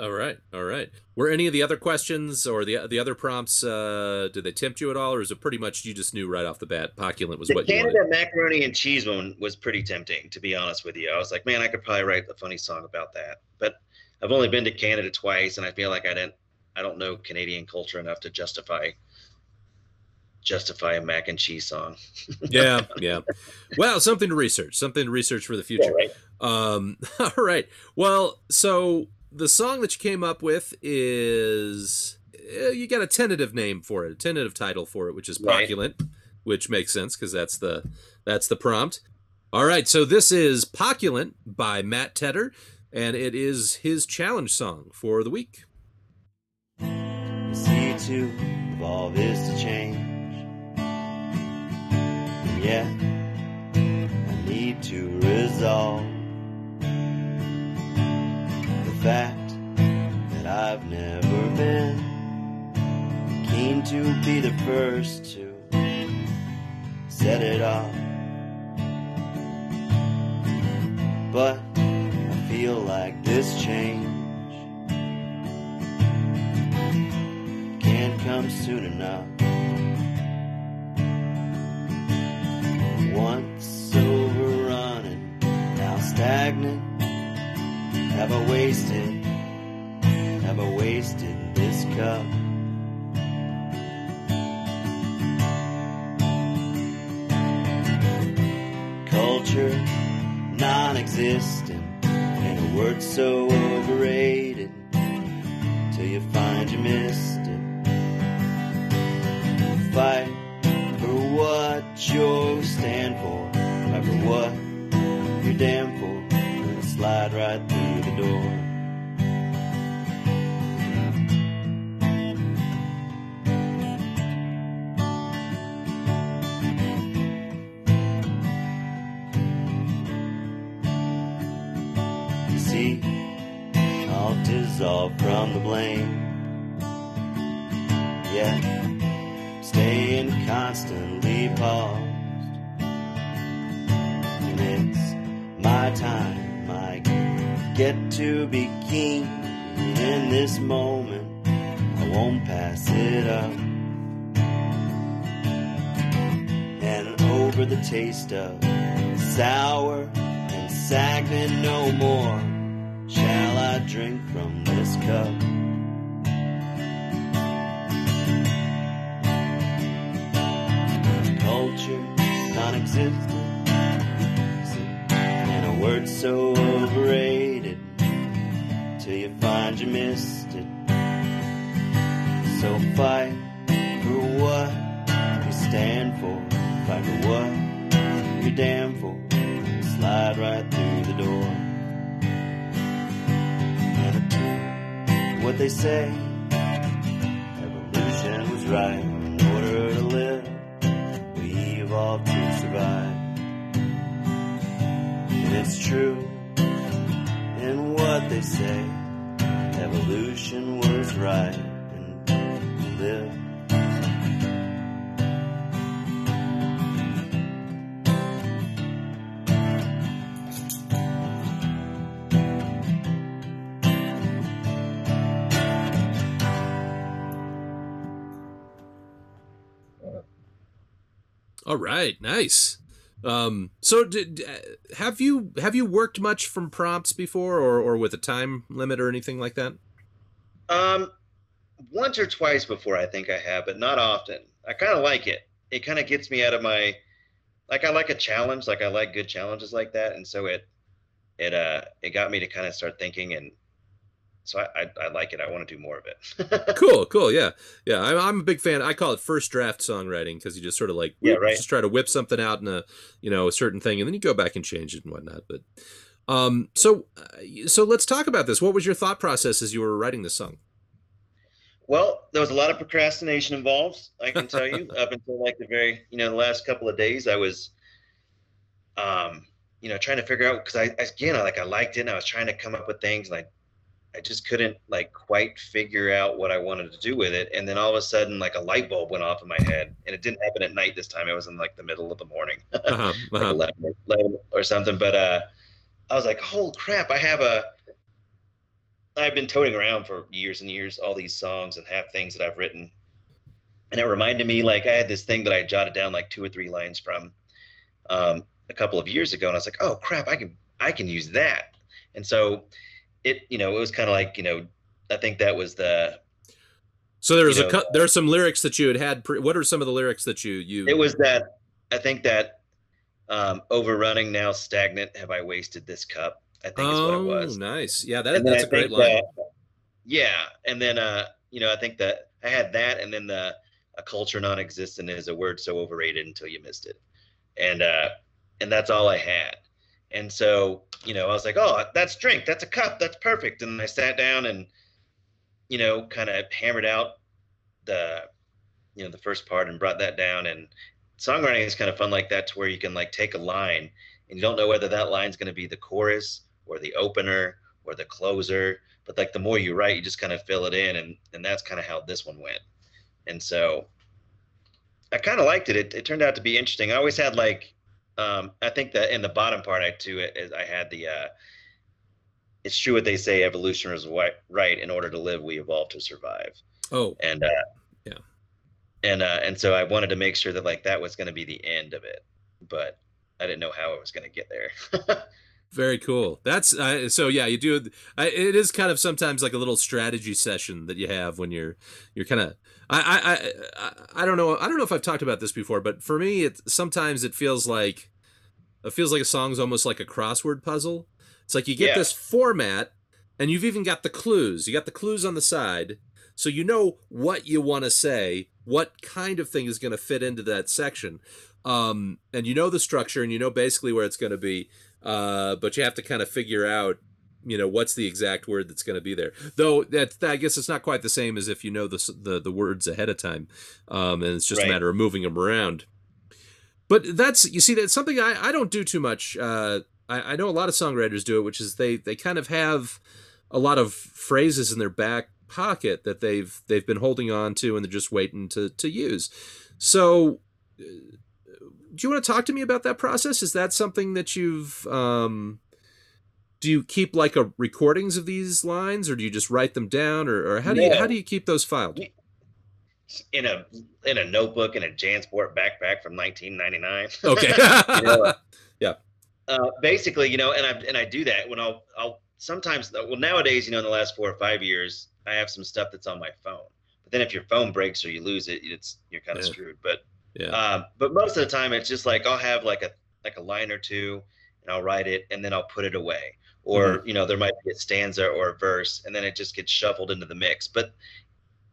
All right, all right. Were any of the other questions or the the other prompts? Uh, did they tempt you at all, or is it pretty much you just knew right off the bat Poculent was The what you Canada wanted? macaroni and cheese one was pretty tempting, to be honest with you. I was like, man, I could probably write a funny song about that. But I've only been to Canada twice, and I feel like I didn't, I don't know Canadian culture enough to justify justify a mac and cheese song. [LAUGHS] yeah, yeah. Well, something to research. Something to research for the future. right. Um, [LAUGHS] all right. Well, so the song that you came up with is eh, you got a tentative name for it, a tentative title for it, which is Right. Poculent, which makes sense because that's the that's the prompt. All right, so this is Poculent by Matt Tedder, and it is his challenge song for the week. You see, to evolve is to change. And yet, I need to resolve the fact that I've never been keen to be the first to set it off. But I feel like this change can't come soon enough. Once overrunning, now stagnant. Have I wasted? Have I wasted this cup? Culture non-existent, and a word so overrated till you find you missed it. Fight for what you stand for, fight for what you're damn for, slide right through the door. You see, I'll dissolve from the blame. Yet, staying constantly paused. Get to be king. In this moment, I won't pass it up. And over the taste of sour and stagnant no more shall I drink from this cup. Culture non-existent, and a word so overrated till you find you missed it. So fight for what you stand for, fight for what you're damn for, slide right through the door. And what they say, evolution was right. In order to live, we evolved to survive. And it's true in what they say, evolution was right. And. All right, nice. Um, so did uh, have you have you worked much from prompts before, or or with a time limit or anything like that? Um, once or twice before, I think I have, but not often. I kind of like it. It kind of gets me out of my, like I like a challenge. Like I like good challenges like that, and so it, it uh, it got me to kind of start thinking, and so I I, I like it. I want to do more of it. [LAUGHS] cool, cool, yeah, yeah. I'm, I'm a big fan. I call it first draft songwriting because you just sort of like Yeah, right. just try to whip something out in a you know a certain thing, and then you go back and change it and whatnot. But um, so uh, so let's talk about this. What was your thought process as you were writing this song? Well, there was a lot of procrastination involved. I can tell you, [LAUGHS] up until like the very, you know, the last couple of days, I was, um, you know, trying to figure out because I again, I like I liked it, and I was trying to come up with things, and I, I just couldn't like quite figure out what I wanted to do with it. And then all of a sudden, like a light bulb went off in my head, and it didn't happen at night this time. It was in like the middle of the morning, [LAUGHS] Uh-huh, like uh-huh. 11, or 11 or something. But uh, I was like, "Holy crap! I have a I've been toting around for years and years all these songs and have things that I've written, and it reminded me like I had this thing that I jotted down like two or three lines from um, a couple of years ago, and I was like, oh crap, I can I can use that, and so it you know it was kind of like you know I think that was the So there was a know, there are some lyrics that you had had. Pre- what are some of the lyrics that you you? it was that I think that um, overrunning now stagnant have I wasted this cup I think is what it Oh, was. nice. Yeah, that, that's I a great line. that- yeah, and then uh, you know, I think that I had that, and then the a culture non-existent is a word so overrated until you missed it, and uh, and that's all I had. And so you know, I was like, oh, that's drink, that's a cup, that's perfect. And I sat down and you know, kind of hammered out the you know the first part and brought that down. And songwriting is kind of fun like that, to where you can like take a line and you don't know whether that line's going to be the chorus or the opener or the closer but like the more you write you just kind of fill it in and and that's kind of how this one went and so i kind of liked it. it it turned out to be interesting i always had like um i think that in the bottom part i to it is i had the uh it's true what they say evolution is right. In order to live we evolve to survive. Oh, and uh Yeah. and uh and so i wanted to make sure that like that was going to be the end of it but i didn't know how it was going to get there [LAUGHS] very cool. That's uh, so. Yeah, you do. I, it is kind of sometimes like a little strategy session that you have when you're you're kind of. I, I I I I don't know. I don't know if I've talked about this before, but for me, it sometimes it feels like it feels like a song's almost like a crossword puzzle. It's like you get Yeah. this format, and you've even got the clues. You got the clues on the side, so you know what you want to say, what kind of thing is going to fit into that section, um, and you know the structure, and you know basically where it's going to be. Uh, but you have to kind of figure out, you know, what's the exact word that's going to be there. Though that, I guess it's not quite the same as if you know the the, the words ahead of time, um, and it's just Right. a matter of moving them around. But that's you see that's something I, I don't do too much. Uh, I, I know a lot of songwriters do it, which is they they kind of have a lot of phrases in their back pocket that they've they've been holding on to and they're just waiting to to use. So do you want to talk to me about that process? Is that something that you've um do you keep like a recordings of these lines or do you just write them down or, or how do you how do you keep those filed? in a in a notebook in a Jansport backpack from 1999. [LAUGHS] Okay. You know, [LAUGHS] Yeah. uh, basically, you know, and I and I do that when I'll I'll sometimes well nowadays, you know, in the last four or five years, I have some stuff that's on my phone. But then if your phone breaks or you lose it, it's you're kind of Yeah. screwed. But yeah. um, but most of the time, it's just like I'll have like a like a line or two, and I'll write it, and then I'll put it away. Or Mm-hmm. you know, there might be a stanza or a verse, and then it just gets shuffled into the mix. But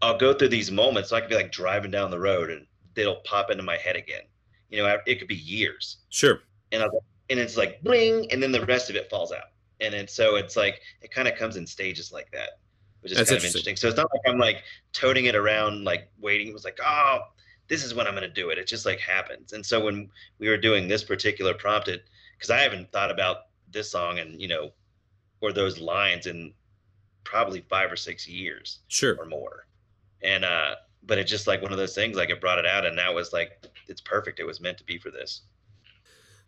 I'll go through these moments. So I could be like driving down the road, and it'll pop into my head again. You know, it could be years, Sure. and I'll, and it's like bling, and then the rest of it falls out. And then so it's like it kind of comes in stages like that, which is That's kind of interesting. interesting. So it's not like I'm like toting it around, like waiting. It was like, oh, this is when I'm going to do it. It just like happens. And so when we were doing this particular prompt, it because I haven't thought about this song and you know, or those lines in probably five or six years Sure. or more. And uh, but it's just like one of those things. Like it brought it out, and now was like it's perfect. It was meant to be for this.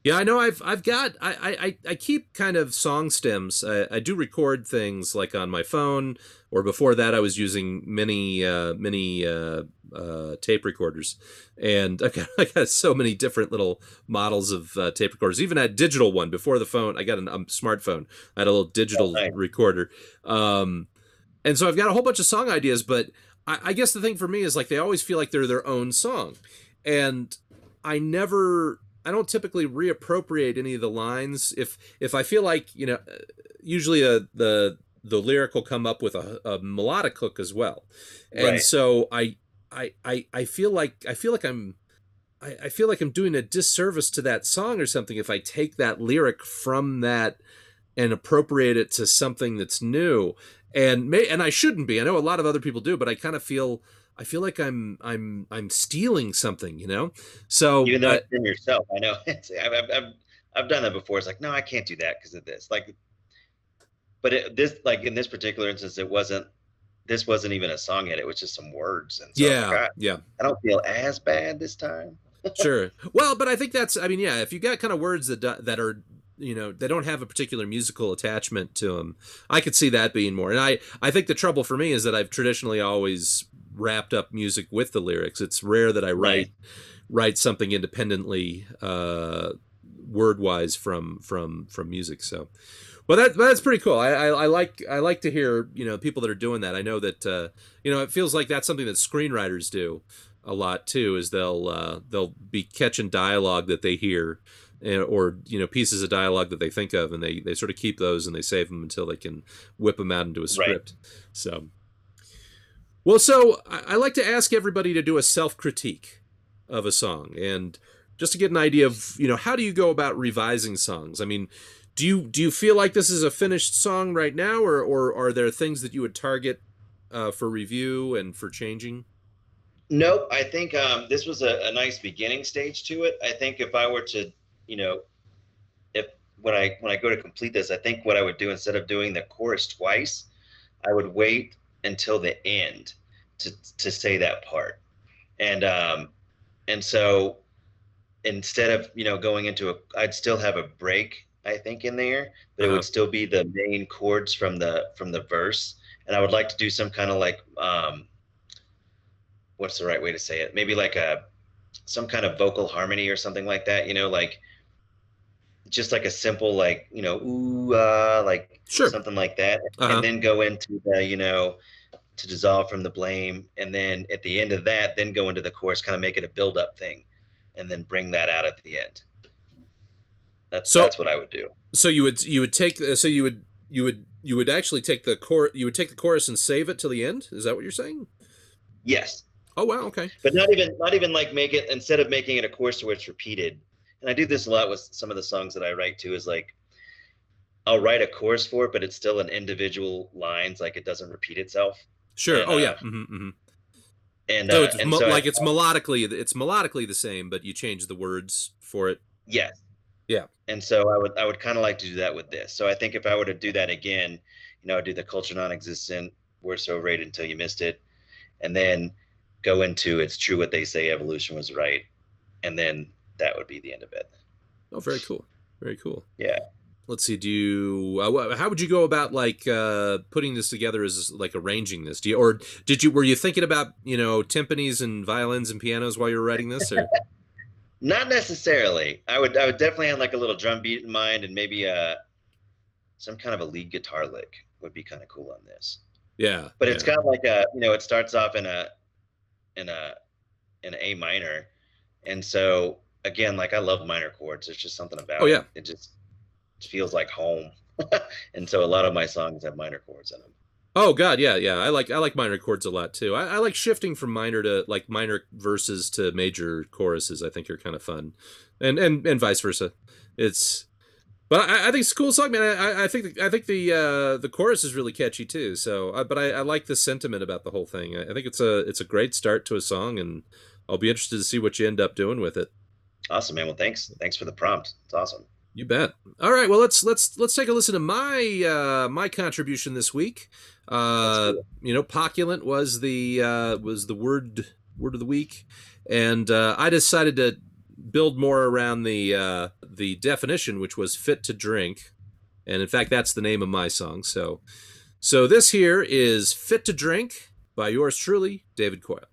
Yeah, I know. I've I've got I I I keep kind of song stems. I, I do record things like on my phone, or before that, I was using many uh, mini uh, uh, tape recorders, and I got [LAUGHS] I got so many different little models of uh, tape recorders. Even a digital one before the phone. I got a um, smartphone. I had a little digital nice. recorder, um, and so I've got a whole bunch of song ideas. But I, I guess the thing for me is like they always feel like they're their own song, and I never I don't typically reappropriate any of the lines if if I feel like you know uh, usually uh, the the lyric will come up with a, a melodic hook as well and Right. so I, I I I feel like I feel like I'm I, I feel like I'm doing a disservice to that song or something if I take that lyric from that and appropriate it to something that's new and may and I shouldn't be I know a lot of other people do but I kind of feel I feel like I'm I'm I'm stealing something you know so Even though uh, it's in yourself, I know. [LAUGHS] It's, I've, I've, I've, I've done that before. It's like, no, I can't do that because of this. Like, but it, this, like in this particular instance, it wasn't. This wasn't even a song yet. It was just some words. And so yeah like, "Ah, yeah I don't feel as bad this time. [LAUGHS] sure. Well, but I think that's. I mean, yeah. If you got kind of words that that are you know they don't have a particular musical attachment to them. I could see that being more. And I I think the trouble for me is that I've traditionally always wrapped up music with the lyrics. It's rare that I write Right. write something independently uh word wise from from from music. So well, that that's pretty cool. I, I I like I like to hear you know people that are doing that. I know that uh, you know it feels like that's something that screenwriters do a lot too. Is they'll uh, they'll be catching dialogue that they hear, and, or you know pieces of dialogue that they think of, and they they sort of keep those and they save them until they can whip them out into a script. So, well, so I, I like to ask everybody to do a self critique of a song and just to get an idea of you know how do you go about revising songs. I mean do you do you feel like this is a finished song right now or or are there things that you would target uh, for review and for changing Nope. I think um, this was a, a nice beginning stage to it. I think if I were to, you know, if when I when I go to complete this, I think what I would do instead of doing the chorus twice, I would wait until the end to to say that part, and um, and so instead of you know going into a, I'd still have a break I think in there, but it Uh-huh. would still be the main chords from the from the verse, and I would like to do some kind of like um, what's the right way to say it? Maybe like a some kind of vocal harmony or something like that. You know, like just like a simple like you know ooh uh, like Sure. something like that, Uh-huh. and then go into the you know to dissolve from the blame, and then at the end of that, then go into the chorus, kind of make it a build up thing, and then bring that out at the end. That's So- that's what I would do. so you would you would take so you would you would you would actually take the chor you would take the chorus and save it till the end? Is that what you're saying? Yes, oh wow okay. But not even not even like make it instead of making it a chorus where it's repeated and i do this a lot with some of the songs that i write too is like i'll write a chorus for it but it's still an individual lines like it doesn't repeat itself. Sure. And, oh uh, yeah. Hmm hmm and, so uh, it's and mo- so I- like it's melodically it's melodically the same but you change the words for it? Yes Yeah. and so i would i would kind of like to do that with this. So i think if i were to do that again you know i'd do the culture non-existent we're so overrated until you missed it and then go into it's true what they say evolution was right and then that would be the end of it. Oh very cool. Very cool. Yeah. Let's see do you uh, how would you go about like uh putting this together as like arranging this? Do you or did you were you thinking about you know timpanis and violins and pianos while you were writing this or [LAUGHS] Not necessarily. I would I would definitely have like a little drum beat in mind and maybe uh some kind of a lead guitar lick would be kind of cool on this. yeah But it's yeah. got like a you know it starts off in a in a in A minor, and so again like I love minor chords. There's just something about Oh, yeah. it. It just it feels like home, [LAUGHS] and so a lot of my songs have minor chords in them. Oh god, yeah, yeah. I like I like minor chords a lot too. I, I like shifting from minor to like minor verses to major choruses. I think are kind of fun, and and and vice versa. It's, but I, I think it's a cool song, man. I, I think I think the uh, the chorus is really catchy too. So, uh, but I, I like the sentiment about the whole thing. I, I think it's a it's a great start to a song, and I'll be interested to see what you end up doing with it. Awesome, man. Well, thanks thanks for the prompt. It's awesome. You bet. All right. Well, let's let's let's take a listen to my uh, my contribution this week. Uh, cool. You know, poculent was the uh, was the word word of the week, and uh, I decided to build more around the uh, the definition, which was fit to drink, and in fact, that's the name of my song. So, so this here is "Fit to Drink" by yours truly, David Coyle.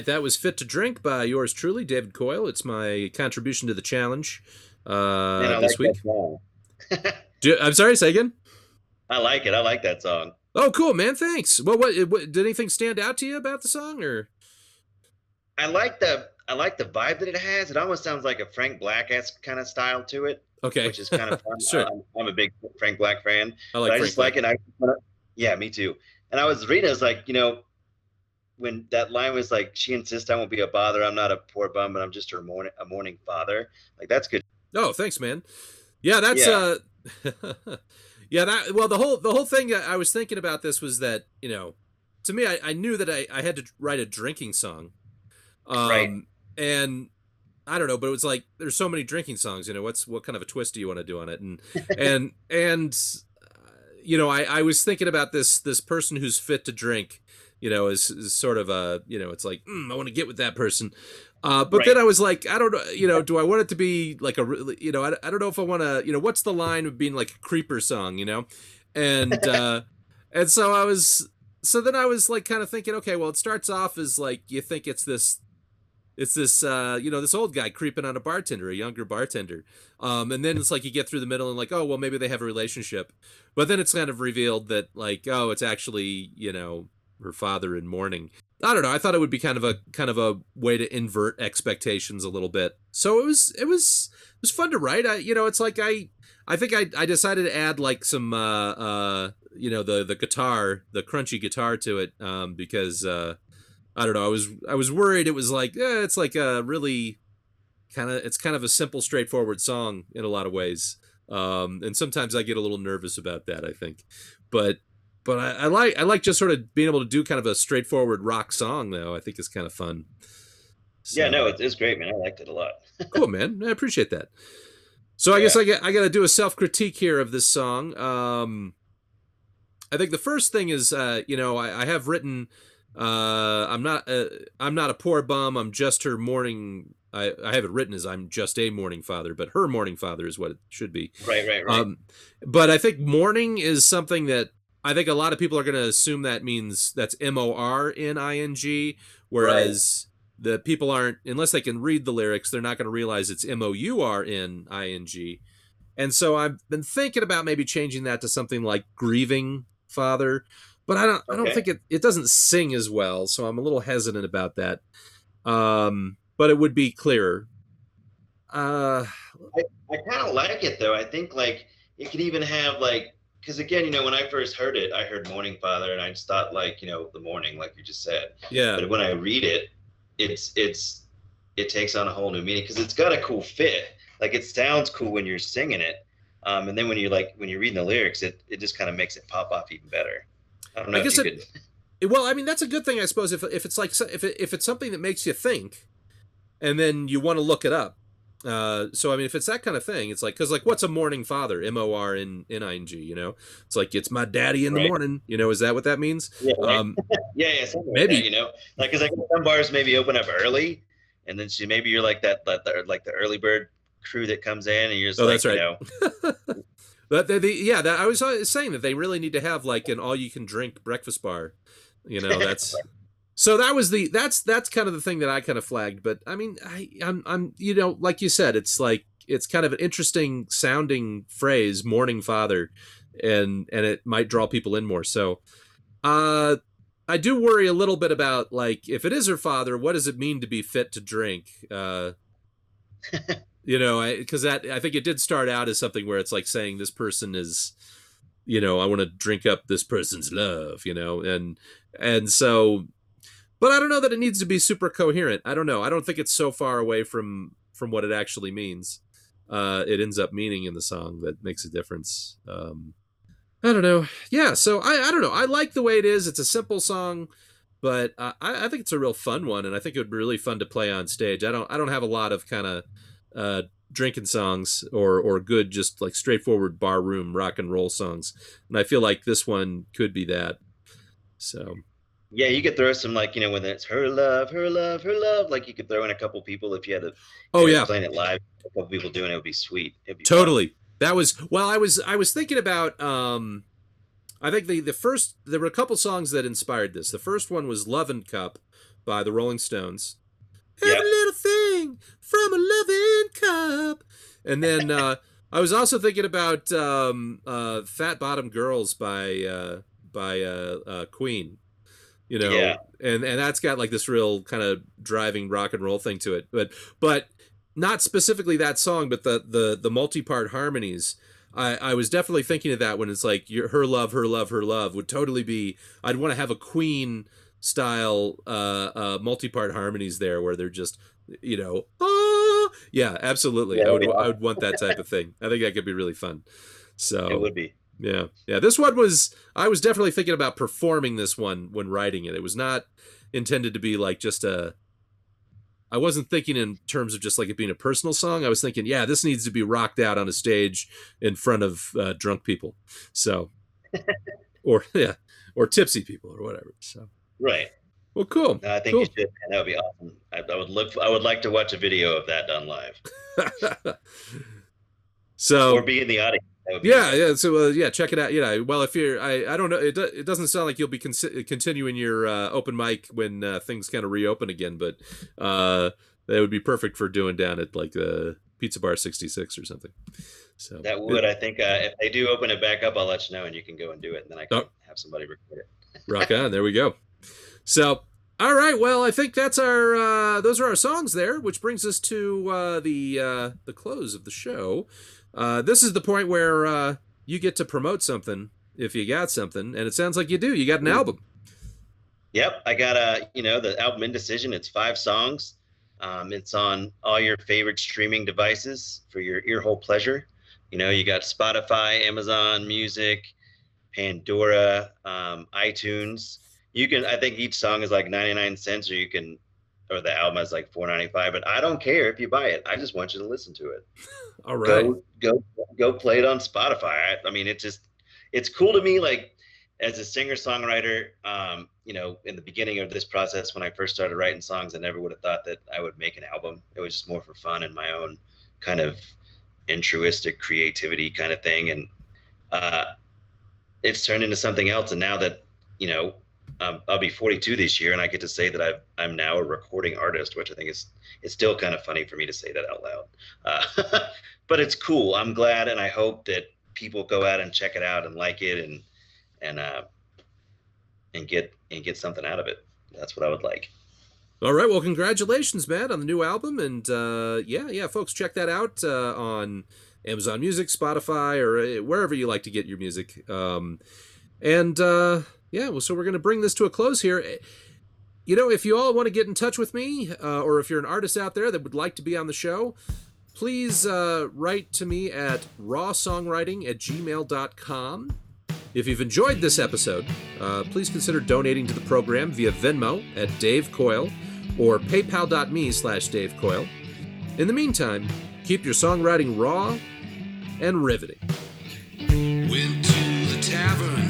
Right, that was Fit to Drink by yours truly, David Coyle. It's my contribution to the challenge uh, Man, this like week. [LAUGHS] Do, I'm sorry, say again. I like it. I like that song. Oh, cool, man. Thanks. Well, what, what did anything stand out to you about the song, or I like the I like the vibe that it has. It almost sounds like a Frank Black esque kind of style to it, okay? which is kind of [LAUGHS] fun. Sure. I'm, I'm a big Frank Black fan. I but like. I Frank just like it. I yeah, me too. And I was reading, I was like, you know, when that line was like, "She insists I won't be a bother. I'm not a poor bum, but I'm just her morning a morning father." Like that's good. Oh, thanks, man. Yeah, that's Yeah. uh [LAUGHS] Yeah, that well the whole the whole thing I was thinking about this was that, you know, to me I, I knew that I, I had to write a drinking song. Um Right. and I don't know, but it was like there's so many drinking songs, you know, what's what kind of a twist do you want to do on it? And [LAUGHS] and and uh, you know, I I was thinking about this this person who's fit to drink, you know, is, is sort of a, you know, it's like, mm, I want to get with that person. Uh, but Right. then I was like, I don't know, you know, do I want it to be like a, you know, I, I don't know if I want to, you know, what's the line of being like a creeper song, you know, and [LAUGHS] uh, and so I was, so then I was like kind of thinking, okay, well, it starts off as like you think it's this, it's this, uh, you know, this old guy creeping on a bartender, a younger bartender, um, and then it's like you get through the middle and like, oh, well, maybe they have a relationship, but then it's kind of revealed that like, oh, it's actually, you know, her father in mourning. I don't know. I thought it would be kind of a kind of a way to invert expectations a little bit. So it was it was it was fun to write. I you know it's like I I think I I decided to add like some uh uh you know the the guitar the crunchy guitar to it um because uh I don't know I was I was worried it was like eh, it's like a really kind of it's kind of a simple straightforward song in a lot of ways um and sometimes I get a little nervous about that I think but but I, I like I like just sort of being able to do kind of a straightforward rock song though. I think is kind of fun. Yeah, no, it's, it's great, man. I liked it a lot. [LAUGHS] cool, man. I appreciate that. So I guess I get I got to do a self critique here of this song. Um, I think the first thing is, uh, you know, I, I have written, uh, I'm not, uh, I'm not a poor bum. I'm just her morning. I, I have it written as I'm just a morning father, but her morning father is what it should be. Right, right, right. Um, but I think morning is something that I think a lot of people are going to assume that means that's M O R N I N G, whereas the people aren't, unless they can read the lyrics, they're not going to realize it's M O U R N I N G. And so I've been thinking about maybe changing that to something like grieving father, but I don't, I don't think it, it doesn't sing as well. So I'm a little hesitant about that. um, but it would be clearer. Uh, I kind of like it though. I think like it could even have like because again, you know, when I first heard it, I heard Morning Father, and I just thought like you know the morning, like you just said. yeah, But when I read it, it's it's it takes on a whole new meaning because it's got a cool fit. Like it sounds cool when you're singing it, um, and then when you're like when you're reading the lyrics, it it just kind of makes it pop off even better. I don't know I if guess you it- could. [LAUGHS] well, I mean that's a good thing, I suppose. If if it's like if it, if it's something that makes you think, and then you want to look it up. Uh, so I mean, if it's that kind of thing, it's like because like what's a morning father? M O R N N I N G. You know, it's like it's my daddy in the Right. morning. You know, is that what that means? Yeah. Um, [LAUGHS] yeah, yeah, maybe. like that, you know, like because like some bars maybe open up early, and then she, maybe you're like that, that, that like the early bird crew that comes in, and you're just Oh, like, that's you right. know, [LAUGHS] But they, they, yeah, that, I was uh, saying that they really need to have like an all-you-can-drink breakfast bar. You know, [LAUGHS] that's so that was the that's that's kind of the thing that I kind of flagged. But I mean, I I'm I'm you know, like you said, it's like it's kind of an interesting sounding phrase, "morning father," and and it might draw people in more. So, uh, I do worry a little bit about like if it is her father, what does it mean to be fit to drink? Uh, [LAUGHS] you know, because that I think it did start out as something where it's like saying this person is, you know, I want to drink up this person's love, you know, and and so, but I don't know that it needs to be super coherent. I don't know. I don't think it's so far away from from what it actually means. Uh, it ends up meaning in the song that makes a difference. Um, I don't know. Yeah, so I I don't know. I like the way it is. It's a simple song but I, I think it's a real fun one, and I think it would be really fun to play on stage. I don't I don't have a lot of kind of uh, drinking songs or or good just like straightforward bar room rock and roll songs, and I feel like this one could be that. So yeah, you could throw some like you know when it's her love, her love, her love. Like you could throw in a couple people if you had to. oh yeah, playing it live, a couple people doing it would be sweet. It'd be fun. totally. That was well. I was I was thinking about. um I think the the first there were a couple songs that inspired this. The first one was "Loving Cup" by the Rolling Stones. Yep. Every little thing from a loving cup, and then uh, I was also thinking about um, uh, "Fat Bottom Girls" by uh, by uh, uh, Queen. You know, Yeah. and and that's got like this real kind of driving rock and roll thing to it, but but not specifically that song, but the the the multi part harmonies. I, I was definitely thinking of that when it's like your her love, her love, her love would totally be. I'd want to have a Queen style uh, uh, multi part harmonies there where they're just you know ah yeah absolutely Yeah, I would. I would want that type of thing. I think that could be really fun. So It would be. Yeah, yeah. This one was. I was definitely thinking about performing this one when writing it. It was not intended to be like just a. I wasn't thinking in terms of just like it being a personal song. I was thinking, yeah, this needs to be rocked out on a stage in front of uh, drunk people. So, [LAUGHS] or yeah, or tipsy people or whatever. So, Right. well, cool. No, I think cool. you should. That would be awesome. I, I would look. I would like to watch a video of that done live, [LAUGHS] so or be in the audience. That would be Yeah, yeah. So uh, yeah, check it out. Yeah. Well, if you're, I, I don't know. It, do, it doesn't sound like you'll be con- continuing your uh, open mic when uh, things kind of reopen again, but uh, that would be perfect for doing down at like the Pizza Bar sixty six or something. So That would. I think uh, if they do open it back up, I'll let you know, and you can go and do it, and then I can Oh. have somebody record it. [LAUGHS] rock on. There we go. So. All right, well, I think that's our uh, those are our songs there, which brings us to uh, the uh, the close of the show. Uh, this is the point where uh, you get to promote something if you got something, and it sounds like you do. You got an album. Yep, I got a you know the album Indecision. It's five songs. Um, it's on all your favorite streaming devices for your earhole pleasure. You know, you got Spotify, Amazon Music, Pandora, um, iTunes. You can, I think each song is like 99 cents, or you can, or the album is like 4.95. But I don't care if you buy it. I just want you to listen to it [LAUGHS] All right. go go go play it on Spotify. I, I mean, it just it's cool to me. Like as a singer songwriter, um, you know, in the beginning of this process, when I first started writing songs, I never would have thought that I would make an album. It was just more for fun and my own kind of altruistic creativity kind of thing, and uh, it's turned into something else. And now that you know. Um, I'll be 42 this year, and I get to say that I've, I'm now a recording artist, which I think is it's still kind of funny for me to say that out loud. Uh, [LAUGHS] but it's cool. I'm glad, and I hope that people go out and check it out and like it, and and uh, and get and get something out of it. That's what I would like. All right. Well, congratulations, Matt, on the new album, and uh, yeah, yeah, folks, check that out uh, on Amazon Music, Spotify, or uh, wherever you like to get your music. Um, and uh, yeah, well, so we're going to bring this to a close here. You know, if you all want to get in touch with me, uh, or if you're an artist out there that would like to be on the show, please uh, write to me at rawsongwriting at gmail.com. If you've enjoyed this episode, uh, please consider donating to the program via Venmo at Dave Coyle or paypal.me slash Dave Coyle. In the meantime, keep your songwriting raw and riveting. Went to the tavern